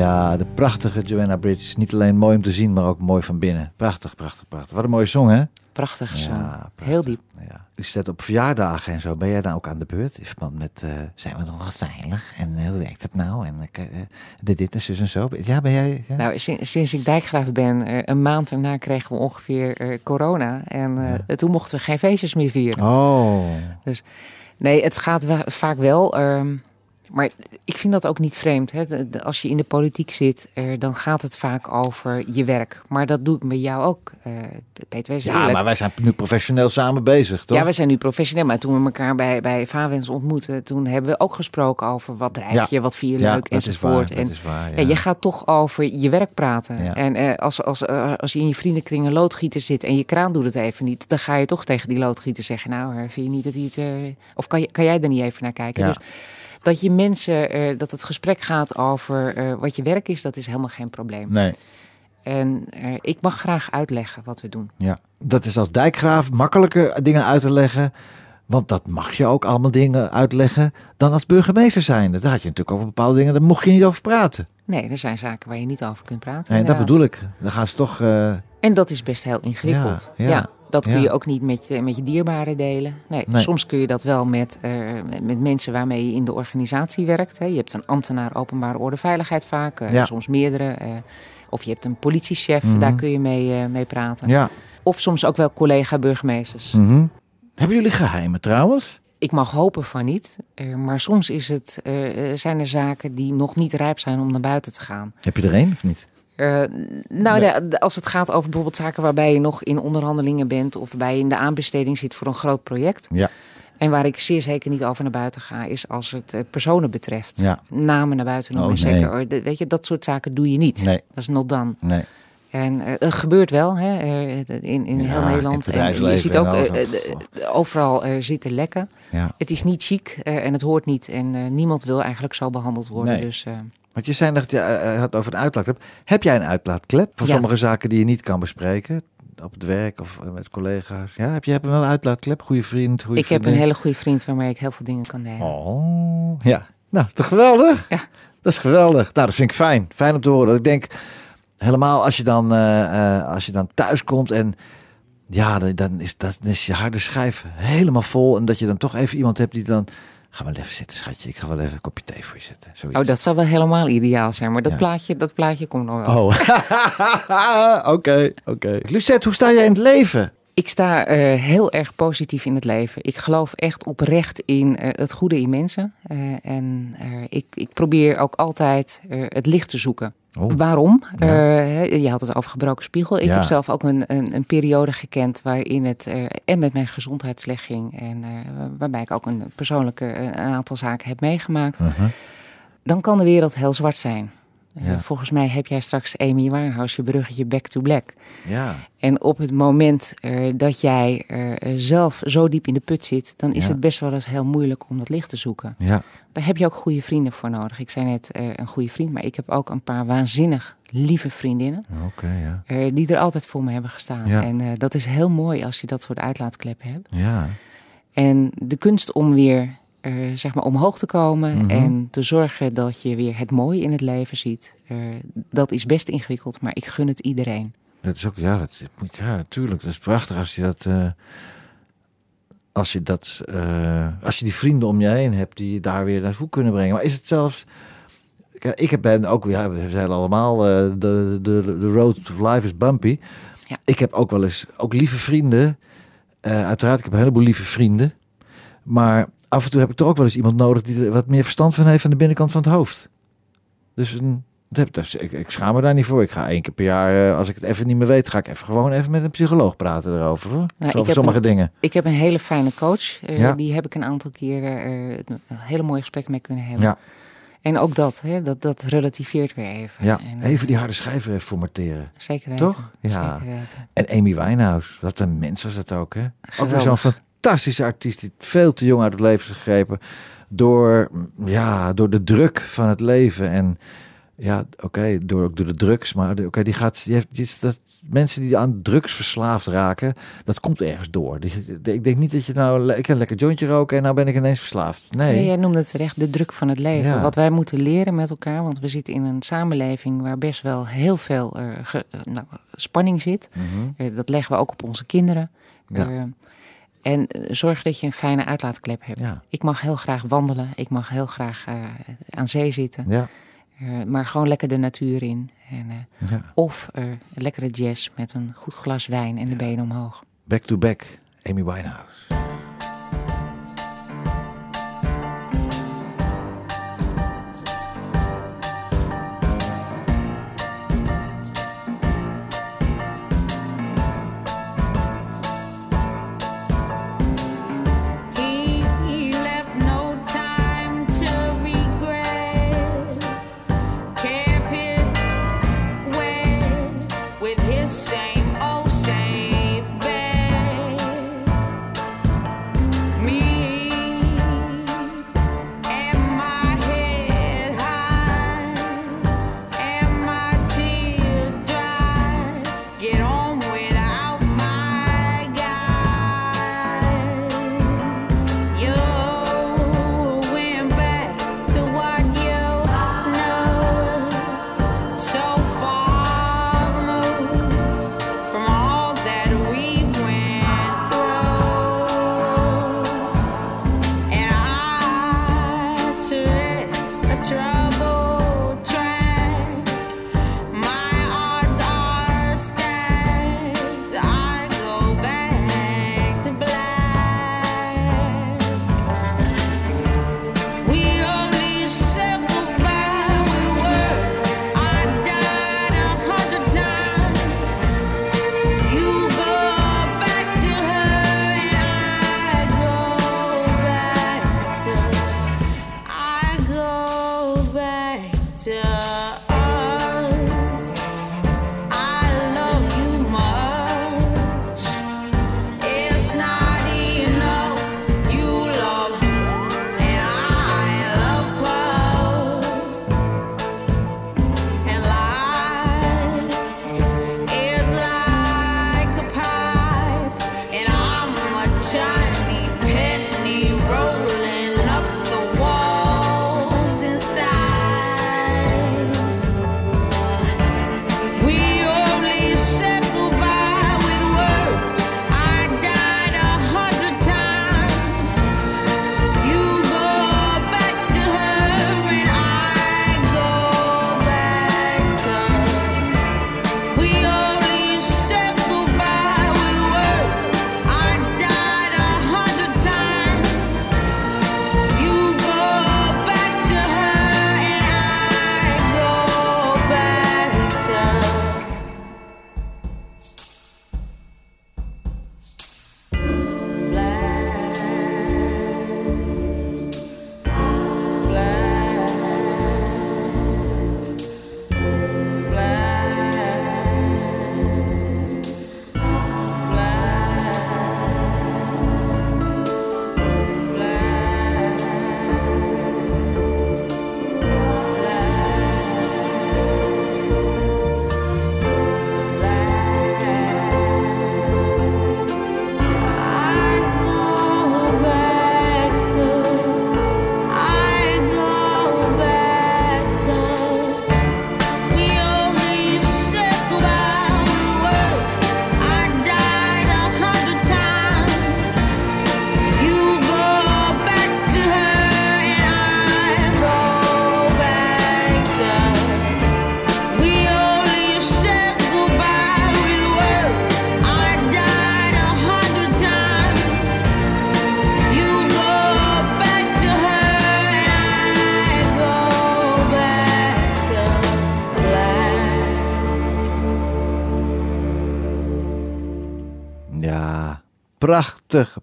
[SPEAKER 2] Ja, de prachtige Joanna Bridge. Niet alleen mooi om te zien, maar ook mooi van binnen. Prachtig, prachtig, prachtig. Wat een mooie song, hè?
[SPEAKER 3] Prachtig gezongen.
[SPEAKER 2] Ja, prachtig.
[SPEAKER 3] Heel diep.
[SPEAKER 2] Ja. Zit op verjaardagen en zo. Ben jij dan ook aan de beurt? In verband met, eh, zijn we nog wel veilig? En eh, hoe werkt het nou? En eh, dit, dit en zus en zo. Ja, ben jij? Ja?
[SPEAKER 3] Nou, sinds, sinds ik dijkgraaf ben, een maand daarna kregen we ongeveer corona. En toen mochten we geen feestjes meer vieren.
[SPEAKER 2] Oh.
[SPEAKER 3] Nee, het gaat vaak wel. ehm, maar ik vind dat ook niet vreemd. Hè? De- de- als je in de politiek zit, eh, dan gaat het vaak over je werk. Maar dat doe ik met jou ook, eh Peter.
[SPEAKER 2] Ja,
[SPEAKER 3] eerlijk.
[SPEAKER 2] maar wij zijn nu professioneel samen bezig, toch?
[SPEAKER 3] Ja, we zijn nu professioneel. Maar toen we elkaar bij, bij Favens ontmoetten, toen hebben we ook gesproken over wat drijf
[SPEAKER 2] Ja.
[SPEAKER 3] je, wat vind je
[SPEAKER 2] Ja,
[SPEAKER 3] leuk,
[SPEAKER 2] is waar,
[SPEAKER 3] en
[SPEAKER 2] is waar,
[SPEAKER 3] ja, je gaat toch over je werk praten. En eh, als, als, eh, als je in je vriendenkring een loodgieter zit en je kraan doet het even niet, dan ga je toch tegen die loodgieter zeggen, nou, vind je niet dat hij het... of kan, je, kan jij er niet even naar kijken?
[SPEAKER 2] Ja.
[SPEAKER 3] Dus dat je mensen, eh, dat het gesprek gaat over eh, wat je werk is, dat is helemaal geen probleem.
[SPEAKER 2] Nee.
[SPEAKER 3] En eh, ik mag graag uitleggen wat we doen.
[SPEAKER 2] Ja, dat is als dijkgraaf makkelijker dingen uit te leggen. Want dat mag je ook allemaal dingen uitleggen dan als burgemeester zijn. Daar had je natuurlijk over bepaalde dingen, daar mocht je niet over praten.
[SPEAKER 3] Nee, er zijn zaken waar je niet over kunt praten.
[SPEAKER 2] En dat bedoel ik. Dan gaan ze toch...
[SPEAKER 3] En dat is best heel ingewikkeld.
[SPEAKER 2] Ja,
[SPEAKER 3] Ja,
[SPEAKER 2] ja,
[SPEAKER 3] dat kun
[SPEAKER 2] ja.
[SPEAKER 3] je ook niet met, je- met je dierbaren delen. Nee,
[SPEAKER 2] Nee.
[SPEAKER 3] soms kun je dat wel met, eh, met- mensen waarmee je in de organisatie werkt. Hè. Je hebt een ambtenaar openbare orde veiligheid vaak, eh,
[SPEAKER 2] Ja.
[SPEAKER 3] soms meerdere. eh, of je hebt een politiechef,
[SPEAKER 2] Mhm.
[SPEAKER 3] daar kun je mee, mee praten.
[SPEAKER 2] ja.
[SPEAKER 3] Of soms ook wel collega-burgemeesters.
[SPEAKER 2] Mhm. Hebben jullie geheimen trouwens?
[SPEAKER 3] Ik mag hopen van niet, maar soms is het, zijn er zaken die nog niet rijp zijn om naar buiten te gaan.
[SPEAKER 2] Heb je er één of niet?
[SPEAKER 3] Eh, nou, de- de- als het gaat over bijvoorbeeld zaken waarbij je nog in onderhandelingen bent of waarbij je in de aanbesteding zit voor een groot project.
[SPEAKER 2] Ja.
[SPEAKER 3] En waar ik zeer zeker niet over naar buiten ga, is als het eh, personen betreft.
[SPEAKER 2] Ja.
[SPEAKER 3] Namen naar buiten noemen.
[SPEAKER 2] Oh, nee.
[SPEAKER 3] zeker. De- weet je, dat soort zaken doe je niet.
[SPEAKER 2] Nee.
[SPEAKER 3] Dat is not done.
[SPEAKER 2] Nee.
[SPEAKER 3] En eh, het gebeurt wel hè, in, in
[SPEAKER 2] Ja,
[SPEAKER 3] heel Nederland. en je ziet ook overal zitten lekken.
[SPEAKER 2] Ja.
[SPEAKER 3] Het is niet chic en het hoort niet. En niemand wil eigenlijk zo behandeld worden.
[SPEAKER 2] Nee.
[SPEAKER 3] Dus
[SPEAKER 2] Want je zei dat je eh, had over een uitlaatklep. Heb jij een uitlaatklep voor
[SPEAKER 3] Ja.
[SPEAKER 2] sommige zaken die je niet kan bespreken? Op het werk of eh, met collega's? Ja, heb je hebt wel een uitlaatklep? Goede vriend, goede
[SPEAKER 3] ik heb een hele goede vriend waarmee ik heel veel dingen kan delen.
[SPEAKER 2] Oh, ja. Nou, toch geweldig?
[SPEAKER 3] Ja.
[SPEAKER 2] Dat is geweldig. Nou, dat vind ik fijn. Fijn om te horen. Dat ik denk, helemaal als je dan, eh, eh, als je dan thuis komt en ja, dan, dan is, dan is je harde schijf helemaal vol. En dat je dan toch even iemand hebt die dan, ga wel even zitten schatje. Ik ga wel even een kopje thee voor je zetten. Zoiets.
[SPEAKER 3] Oh, dat zou wel helemaal ideaal zijn. Maar dat,
[SPEAKER 2] Ja.
[SPEAKER 3] plaatje, dat plaatje komt nog wel.
[SPEAKER 2] Oh, oké, oké. Lucette, hoe sta jij in het leven?
[SPEAKER 3] Ik sta eh, heel erg positief in het leven. Ik geloof echt oprecht in eh, het goede in mensen. Eh, en ik, ik probeer ook altijd het licht te zoeken.
[SPEAKER 2] Oh.
[SPEAKER 3] Waarom?
[SPEAKER 2] Ja.
[SPEAKER 3] Eh, je had het over gebroken spiegel. Ik
[SPEAKER 2] Ja.
[SPEAKER 3] heb zelf ook een, een, een periode gekend waarin het eh, en met mijn gezondheid slecht ging. En eh, waarbij ik ook een persoonlijke een aantal zaken heb meegemaakt. Dan kan de wereld heel zwart zijn. Eh,
[SPEAKER 2] Ja.
[SPEAKER 3] volgens mij heb jij straks Amy Winehouse je bruggetje back to black.
[SPEAKER 2] Ja,
[SPEAKER 3] En op het moment eh, dat jij eh, zelf zo diep in de put zit, dan is
[SPEAKER 2] Ja.
[SPEAKER 3] het best wel eens heel moeilijk om dat licht te zoeken.
[SPEAKER 2] ja.
[SPEAKER 3] Daar heb je ook goede vrienden voor nodig. Ik zei net een goede vriend, maar ik heb ook een paar waanzinnig lieve vriendinnen.
[SPEAKER 2] Oké, ja.
[SPEAKER 3] die er altijd voor me hebben gestaan.
[SPEAKER 2] Ja.
[SPEAKER 3] En dat is heel mooi als je dat soort uitlaatkleppen hebt.
[SPEAKER 2] Ja,
[SPEAKER 3] En de kunst om weer zeg maar omhoog te komen
[SPEAKER 2] Mhm.
[SPEAKER 3] en te zorgen dat je weer het mooie in het leven ziet, dat is best ingewikkeld, maar ik gun het iedereen.
[SPEAKER 2] dat is ook, ja, dat dat moet, ja, natuurlijk. Dat is prachtig als je dat, eh, als je dat, eh, als je die vrienden om je heen hebt die je daar weer naartoe kunnen brengen. Maar is het zelfs, ik heb ben ook, ja, we zijn allemaal, eh, de, de, de road to life is bumpy.
[SPEAKER 3] Ja.
[SPEAKER 2] Ik heb ook wel eens, ook lieve vrienden, uiteraard, ik heb een heleboel lieve vrienden. Maar af en toe heb ik toch ook wel eens iemand nodig die er wat meer verstand van heeft aan de binnenkant van het hoofd. Dus een, Dat heb, dat is- ik, ik schaam me daar niet voor. Ik ga één keer per jaar, eh, als ik het even niet meer weet, ga ik even gewoon even met een psycholoog praten erover. Hoor.
[SPEAKER 3] Ik
[SPEAKER 2] over sommige
[SPEAKER 3] een-
[SPEAKER 2] dingen.
[SPEAKER 3] Ik heb een hele fijne coach. eh,
[SPEAKER 2] Ja.
[SPEAKER 3] Die heb ik een aantal keren eh, een hele mooie gesprek mee kunnen hebben.
[SPEAKER 2] Ja.
[SPEAKER 3] En ook dat, hè, dat, dat relativeert weer even.
[SPEAKER 2] Ja,
[SPEAKER 3] En,
[SPEAKER 2] even die harde schijven even formateren.
[SPEAKER 3] Zeker weten.
[SPEAKER 2] Toch? Ja.
[SPEAKER 3] Zeker weten.
[SPEAKER 2] En Amy Winehouse, wat een mens was dat ook, hè? Ook weer zo'n. Fantastische artiest die veel te jong uit het leven is gegrepen. Door, ja, door de druk van het leven. En ja, oké, door, ook door de drugs. Maar oké, die gaat, die heeft, die dat, mensen die aan drugs verslaafd raken, dat komt ergens door. Die, die- ik denk niet dat je nou, ik kan een lekker jointje roken en nou ben ik ineens verslaafd. Nee.
[SPEAKER 3] Ja, jij noemde het terecht de druk van het leven.
[SPEAKER 2] Ja.
[SPEAKER 3] Wat wij moeten leren met elkaar. Want we zitten in een samenleving waar best wel heel veel eh, ge- eh, nou, spanning zit.
[SPEAKER 2] Mhm.
[SPEAKER 3] Eh, dat leggen we ook op onze kinderen.
[SPEAKER 2] Ja.
[SPEAKER 3] En eh, zorg dat je een fijne uitlaatklep hebt.
[SPEAKER 2] Ja.
[SPEAKER 3] Ik mag heel graag wandelen. Ik mag heel graag eh, aan zee zitten.
[SPEAKER 2] Ja.
[SPEAKER 3] Eh, maar gewoon lekker de natuur in. En,
[SPEAKER 2] ja.
[SPEAKER 3] of lekkere jazz met een goed glas wijn en de benen omhoog.
[SPEAKER 2] Back to back, Amy Winehouse.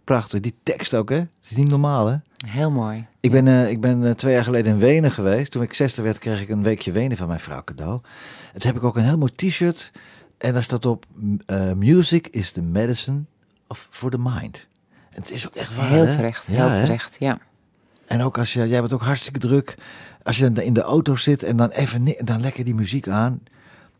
[SPEAKER 2] Prachtig. Die tekst ook, hè? Het is niet normaal, hè?
[SPEAKER 3] Heel mooi.
[SPEAKER 2] Ik ben, eh, ik ben eh, twee jaar geleden in Wenen geweest. Toen ik 60 werd, kreeg ik een weekje Wenen van mijn vrouw cadeau. En toen heb ik ook een heel mooi t-shirt. En daar staat op: eh, Music is the medicine of for the mind. En het is ook echt waar.
[SPEAKER 3] Heel
[SPEAKER 2] hè?
[SPEAKER 3] terecht,
[SPEAKER 2] Ja,
[SPEAKER 3] heel
[SPEAKER 2] hè?
[SPEAKER 3] terecht, ja.
[SPEAKER 2] En ook als je, jij bent ook hartstikke druk. Als je in de auto zit en dan even dan lekker die muziek aan.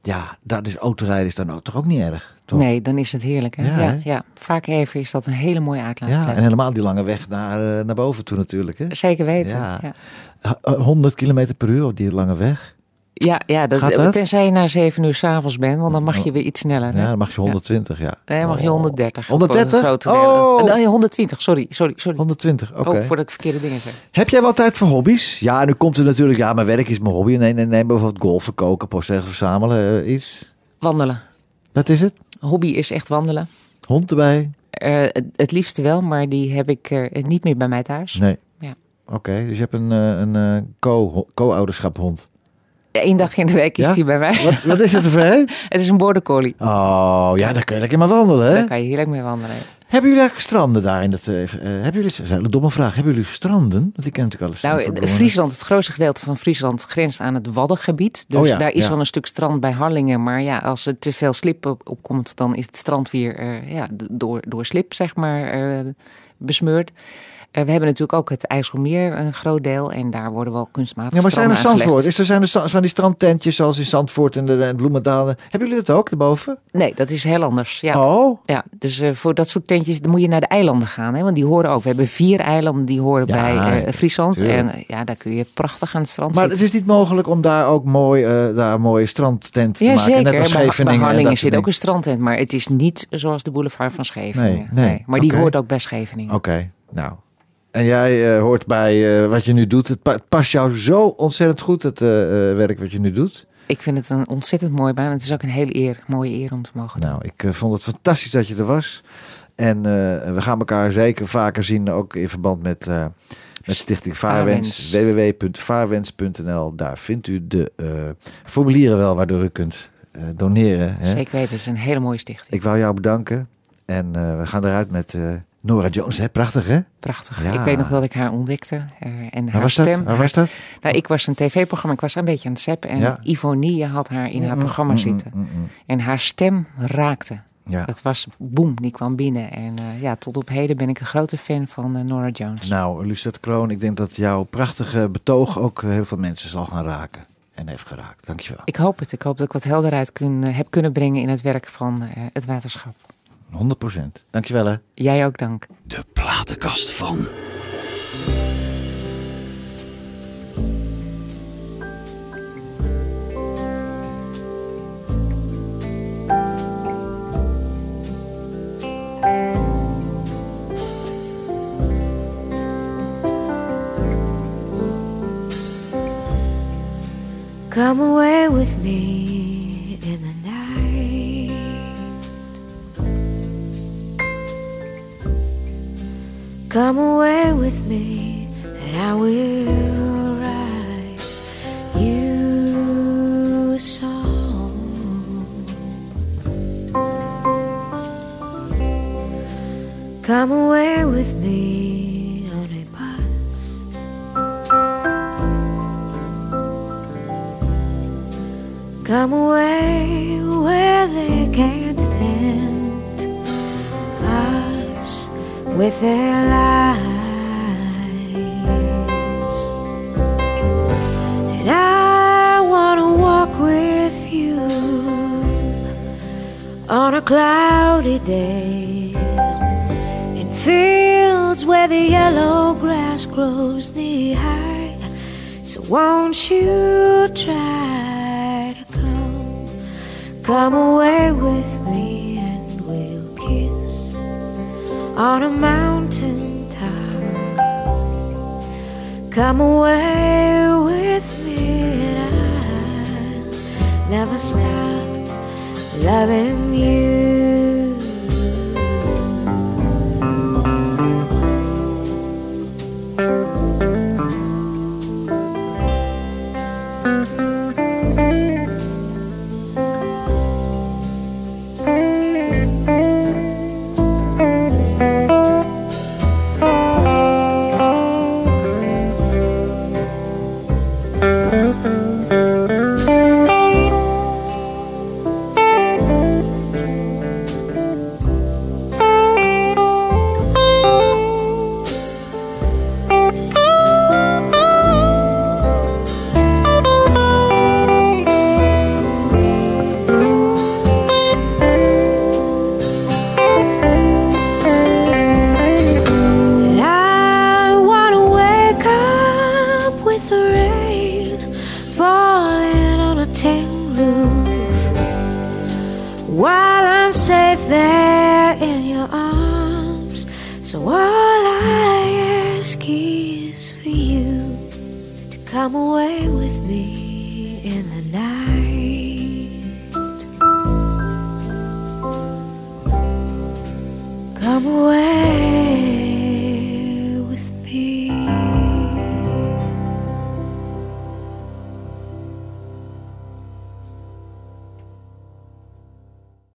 [SPEAKER 2] Ja, dat is autorijden is dan ook, toch ook niet erg. Toch?
[SPEAKER 3] Nee, dan is het heerlijk. Hè?
[SPEAKER 2] Ja,
[SPEAKER 3] Ja,
[SPEAKER 2] hè?
[SPEAKER 3] ja, Vaak even is dat een hele mooie
[SPEAKER 2] Ja,
[SPEAKER 3] uitlaatklep.
[SPEAKER 2] en helemaal die lange weg naar, eh, naar boven toe natuurlijk. Hè?
[SPEAKER 3] Zeker weten.
[SPEAKER 2] Ja.
[SPEAKER 3] Ja,
[SPEAKER 2] H- eh, 100 kilometer per uur op die lange weg.
[SPEAKER 3] Ja, ja dat,
[SPEAKER 2] dat?
[SPEAKER 3] tenzij je na zeven uur s'avonds bent, want dan mag je weer iets sneller. hè?
[SPEAKER 2] Ja, dan mag je 120, ja.
[SPEAKER 3] Nee, dan mag je
[SPEAKER 2] Oh.
[SPEAKER 3] 130.
[SPEAKER 2] 130?
[SPEAKER 3] Op een grote
[SPEAKER 2] Oh.
[SPEAKER 3] Nee, 120, sorry, sorry, sorry.
[SPEAKER 2] 120, oké.
[SPEAKER 3] Oh, voordat ik verkeerde dingen zeg.
[SPEAKER 2] Heb jij wel tijd voor hobby's? Ja, nu komt er natuurlijk, ja, mijn werk is mijn hobby. Nee, nee, nee, bijvoorbeeld golfen, koken, postzeggels verzamelen, eh, iets.
[SPEAKER 3] Wandelen.
[SPEAKER 2] Wat is het?
[SPEAKER 3] Hobby is echt wandelen.
[SPEAKER 2] Hond erbij?
[SPEAKER 3] Eh, het, het liefste wel, maar die heb ik eh, niet meer bij mij thuis.
[SPEAKER 2] Nee.
[SPEAKER 3] Ja.
[SPEAKER 2] Oké, dus je hebt een, eh, een eh, co- co-ouderschaphond.
[SPEAKER 3] Eén dag in de week is
[SPEAKER 2] Ja?
[SPEAKER 3] die bij mij.
[SPEAKER 2] Wat, wat is het voor?
[SPEAKER 3] Het is een border collie.
[SPEAKER 2] Oh, ja, daar kun je lekker maar wandelen, hè?
[SPEAKER 3] Daar kan je heerlijk mee wandelen.
[SPEAKER 2] Hebben jullie eigenlijk stranden daar in dat... eh, eh, hebben jullie, dat is een domme vraag. Hebben jullie stranden? Want ik ken natuurlijk alles.
[SPEAKER 3] Nou, Friesland, het grootste gedeelte van Friesland grenst aan het Waddengebied. Dus
[SPEAKER 2] Oh ja,
[SPEAKER 3] daar is
[SPEAKER 2] ja.
[SPEAKER 3] wel een stuk strand bij Harlingen. Maar ja, als er te veel slip op, opkomt, dan is het strand weer eh, ja, door, door slip, zeg maar, eh, besmeurd. Eh, we hebben natuurlijk ook het IJsselmeer, een groot deel. En daar worden wel kunstmatig
[SPEAKER 2] Ja, maar zijn er Zandvoort? Is er zijn er van die strandtentjes zoals in Zandvoort en de, en Bloemendalen? Hebben jullie dat ook erboven?
[SPEAKER 3] Nee, dat is heel anders. Ja.
[SPEAKER 2] Oh,
[SPEAKER 3] Ja, dus eh, voor dat soort tentjes dan moet je naar de eilanden gaan. Hè? Want die horen ook. We hebben vier eilanden die horen
[SPEAKER 2] Ja,
[SPEAKER 3] bij eh, Friesland.
[SPEAKER 2] tuurlijk.
[SPEAKER 3] En ja, daar kun je prachtig aan het strand
[SPEAKER 2] maar
[SPEAKER 3] zitten.
[SPEAKER 2] het is niet mogelijk om daar ook mooi, daar een mooie strandtent te
[SPEAKER 3] Ja,
[SPEAKER 2] maken.
[SPEAKER 3] zeker.
[SPEAKER 2] Net als
[SPEAKER 3] Bij- bij
[SPEAKER 2] Scheveningen. en
[SPEAKER 3] Harlingen zit ook een strandtent, maar het is niet zoals de boulevard van Scheveningen.
[SPEAKER 2] Nee, nee.
[SPEAKER 3] Maar die hoort ook bij Scheveningen.
[SPEAKER 2] Oké, nou. En jij eh, hoort bij eh, wat je nu doet. Het, pa- het past jou zo ontzettend goed, het eh, werk wat je nu doet.
[SPEAKER 3] Ik vind het een ontzettend mooie baan. Het is ook een hele eer, mooie eer om te mogen doen.
[SPEAKER 2] Nou, ik vond het fantastisch dat je er was. En we gaan elkaar zeker vaker zien, ook in verband met, met Stichting Vaarwens. www.vaarwens.nl. Daar vindt u de formulieren wel waardoor u kunt doneren. Hè?
[SPEAKER 3] Zeker weten, het is een hele mooie stichting.
[SPEAKER 2] Ik wou jou bedanken. En we gaan eruit met Nora Jones. Hè? Prachtig, hè?
[SPEAKER 3] Prachtig.
[SPEAKER 2] Ja.
[SPEAKER 3] Ik weet nog dat ik haar ontdekte. eh, en
[SPEAKER 2] Waar
[SPEAKER 3] haar
[SPEAKER 2] was
[SPEAKER 3] stem.
[SPEAKER 2] dat? Waar
[SPEAKER 3] haar-
[SPEAKER 2] was dat?
[SPEAKER 3] Nou, ik was een tv-programma, ik was een beetje aan het zappen. En
[SPEAKER 2] Ja.
[SPEAKER 3] Ivonie had haar in haar
[SPEAKER 2] Mm,
[SPEAKER 3] programma
[SPEAKER 2] mm,
[SPEAKER 3] zitten.
[SPEAKER 2] mm.
[SPEAKER 3] En haar stem raakte.
[SPEAKER 2] Ja.
[SPEAKER 3] Dat was boem, die kwam binnen. En eh, ja, tot op heden ben ik een grote fan van eh, Nora Jones.
[SPEAKER 2] Nou, Lucette Kroon, ik denk dat jouw prachtige betoog ook heel veel mensen zal gaan raken. En heeft geraakt. Dankjewel.
[SPEAKER 3] Ik hoop het. Ik hoop dat ik wat helderheid kun, heb kunnen brengen in het werk van het waterschap.
[SPEAKER 2] 100 procent. Dankjewel hè.
[SPEAKER 3] Jij ook dank.
[SPEAKER 1] De platenkast van.
[SPEAKER 8] Come away with me Come away with me, and I will write you a song. Come away with me on a bus. Come away where they can't with their lies. And I want to walk with you on a cloudy day in fields where the yellow grass grows knee high. So won't you try to come, come away with me on a mountain top. Come away with me and I'll never stop loving you.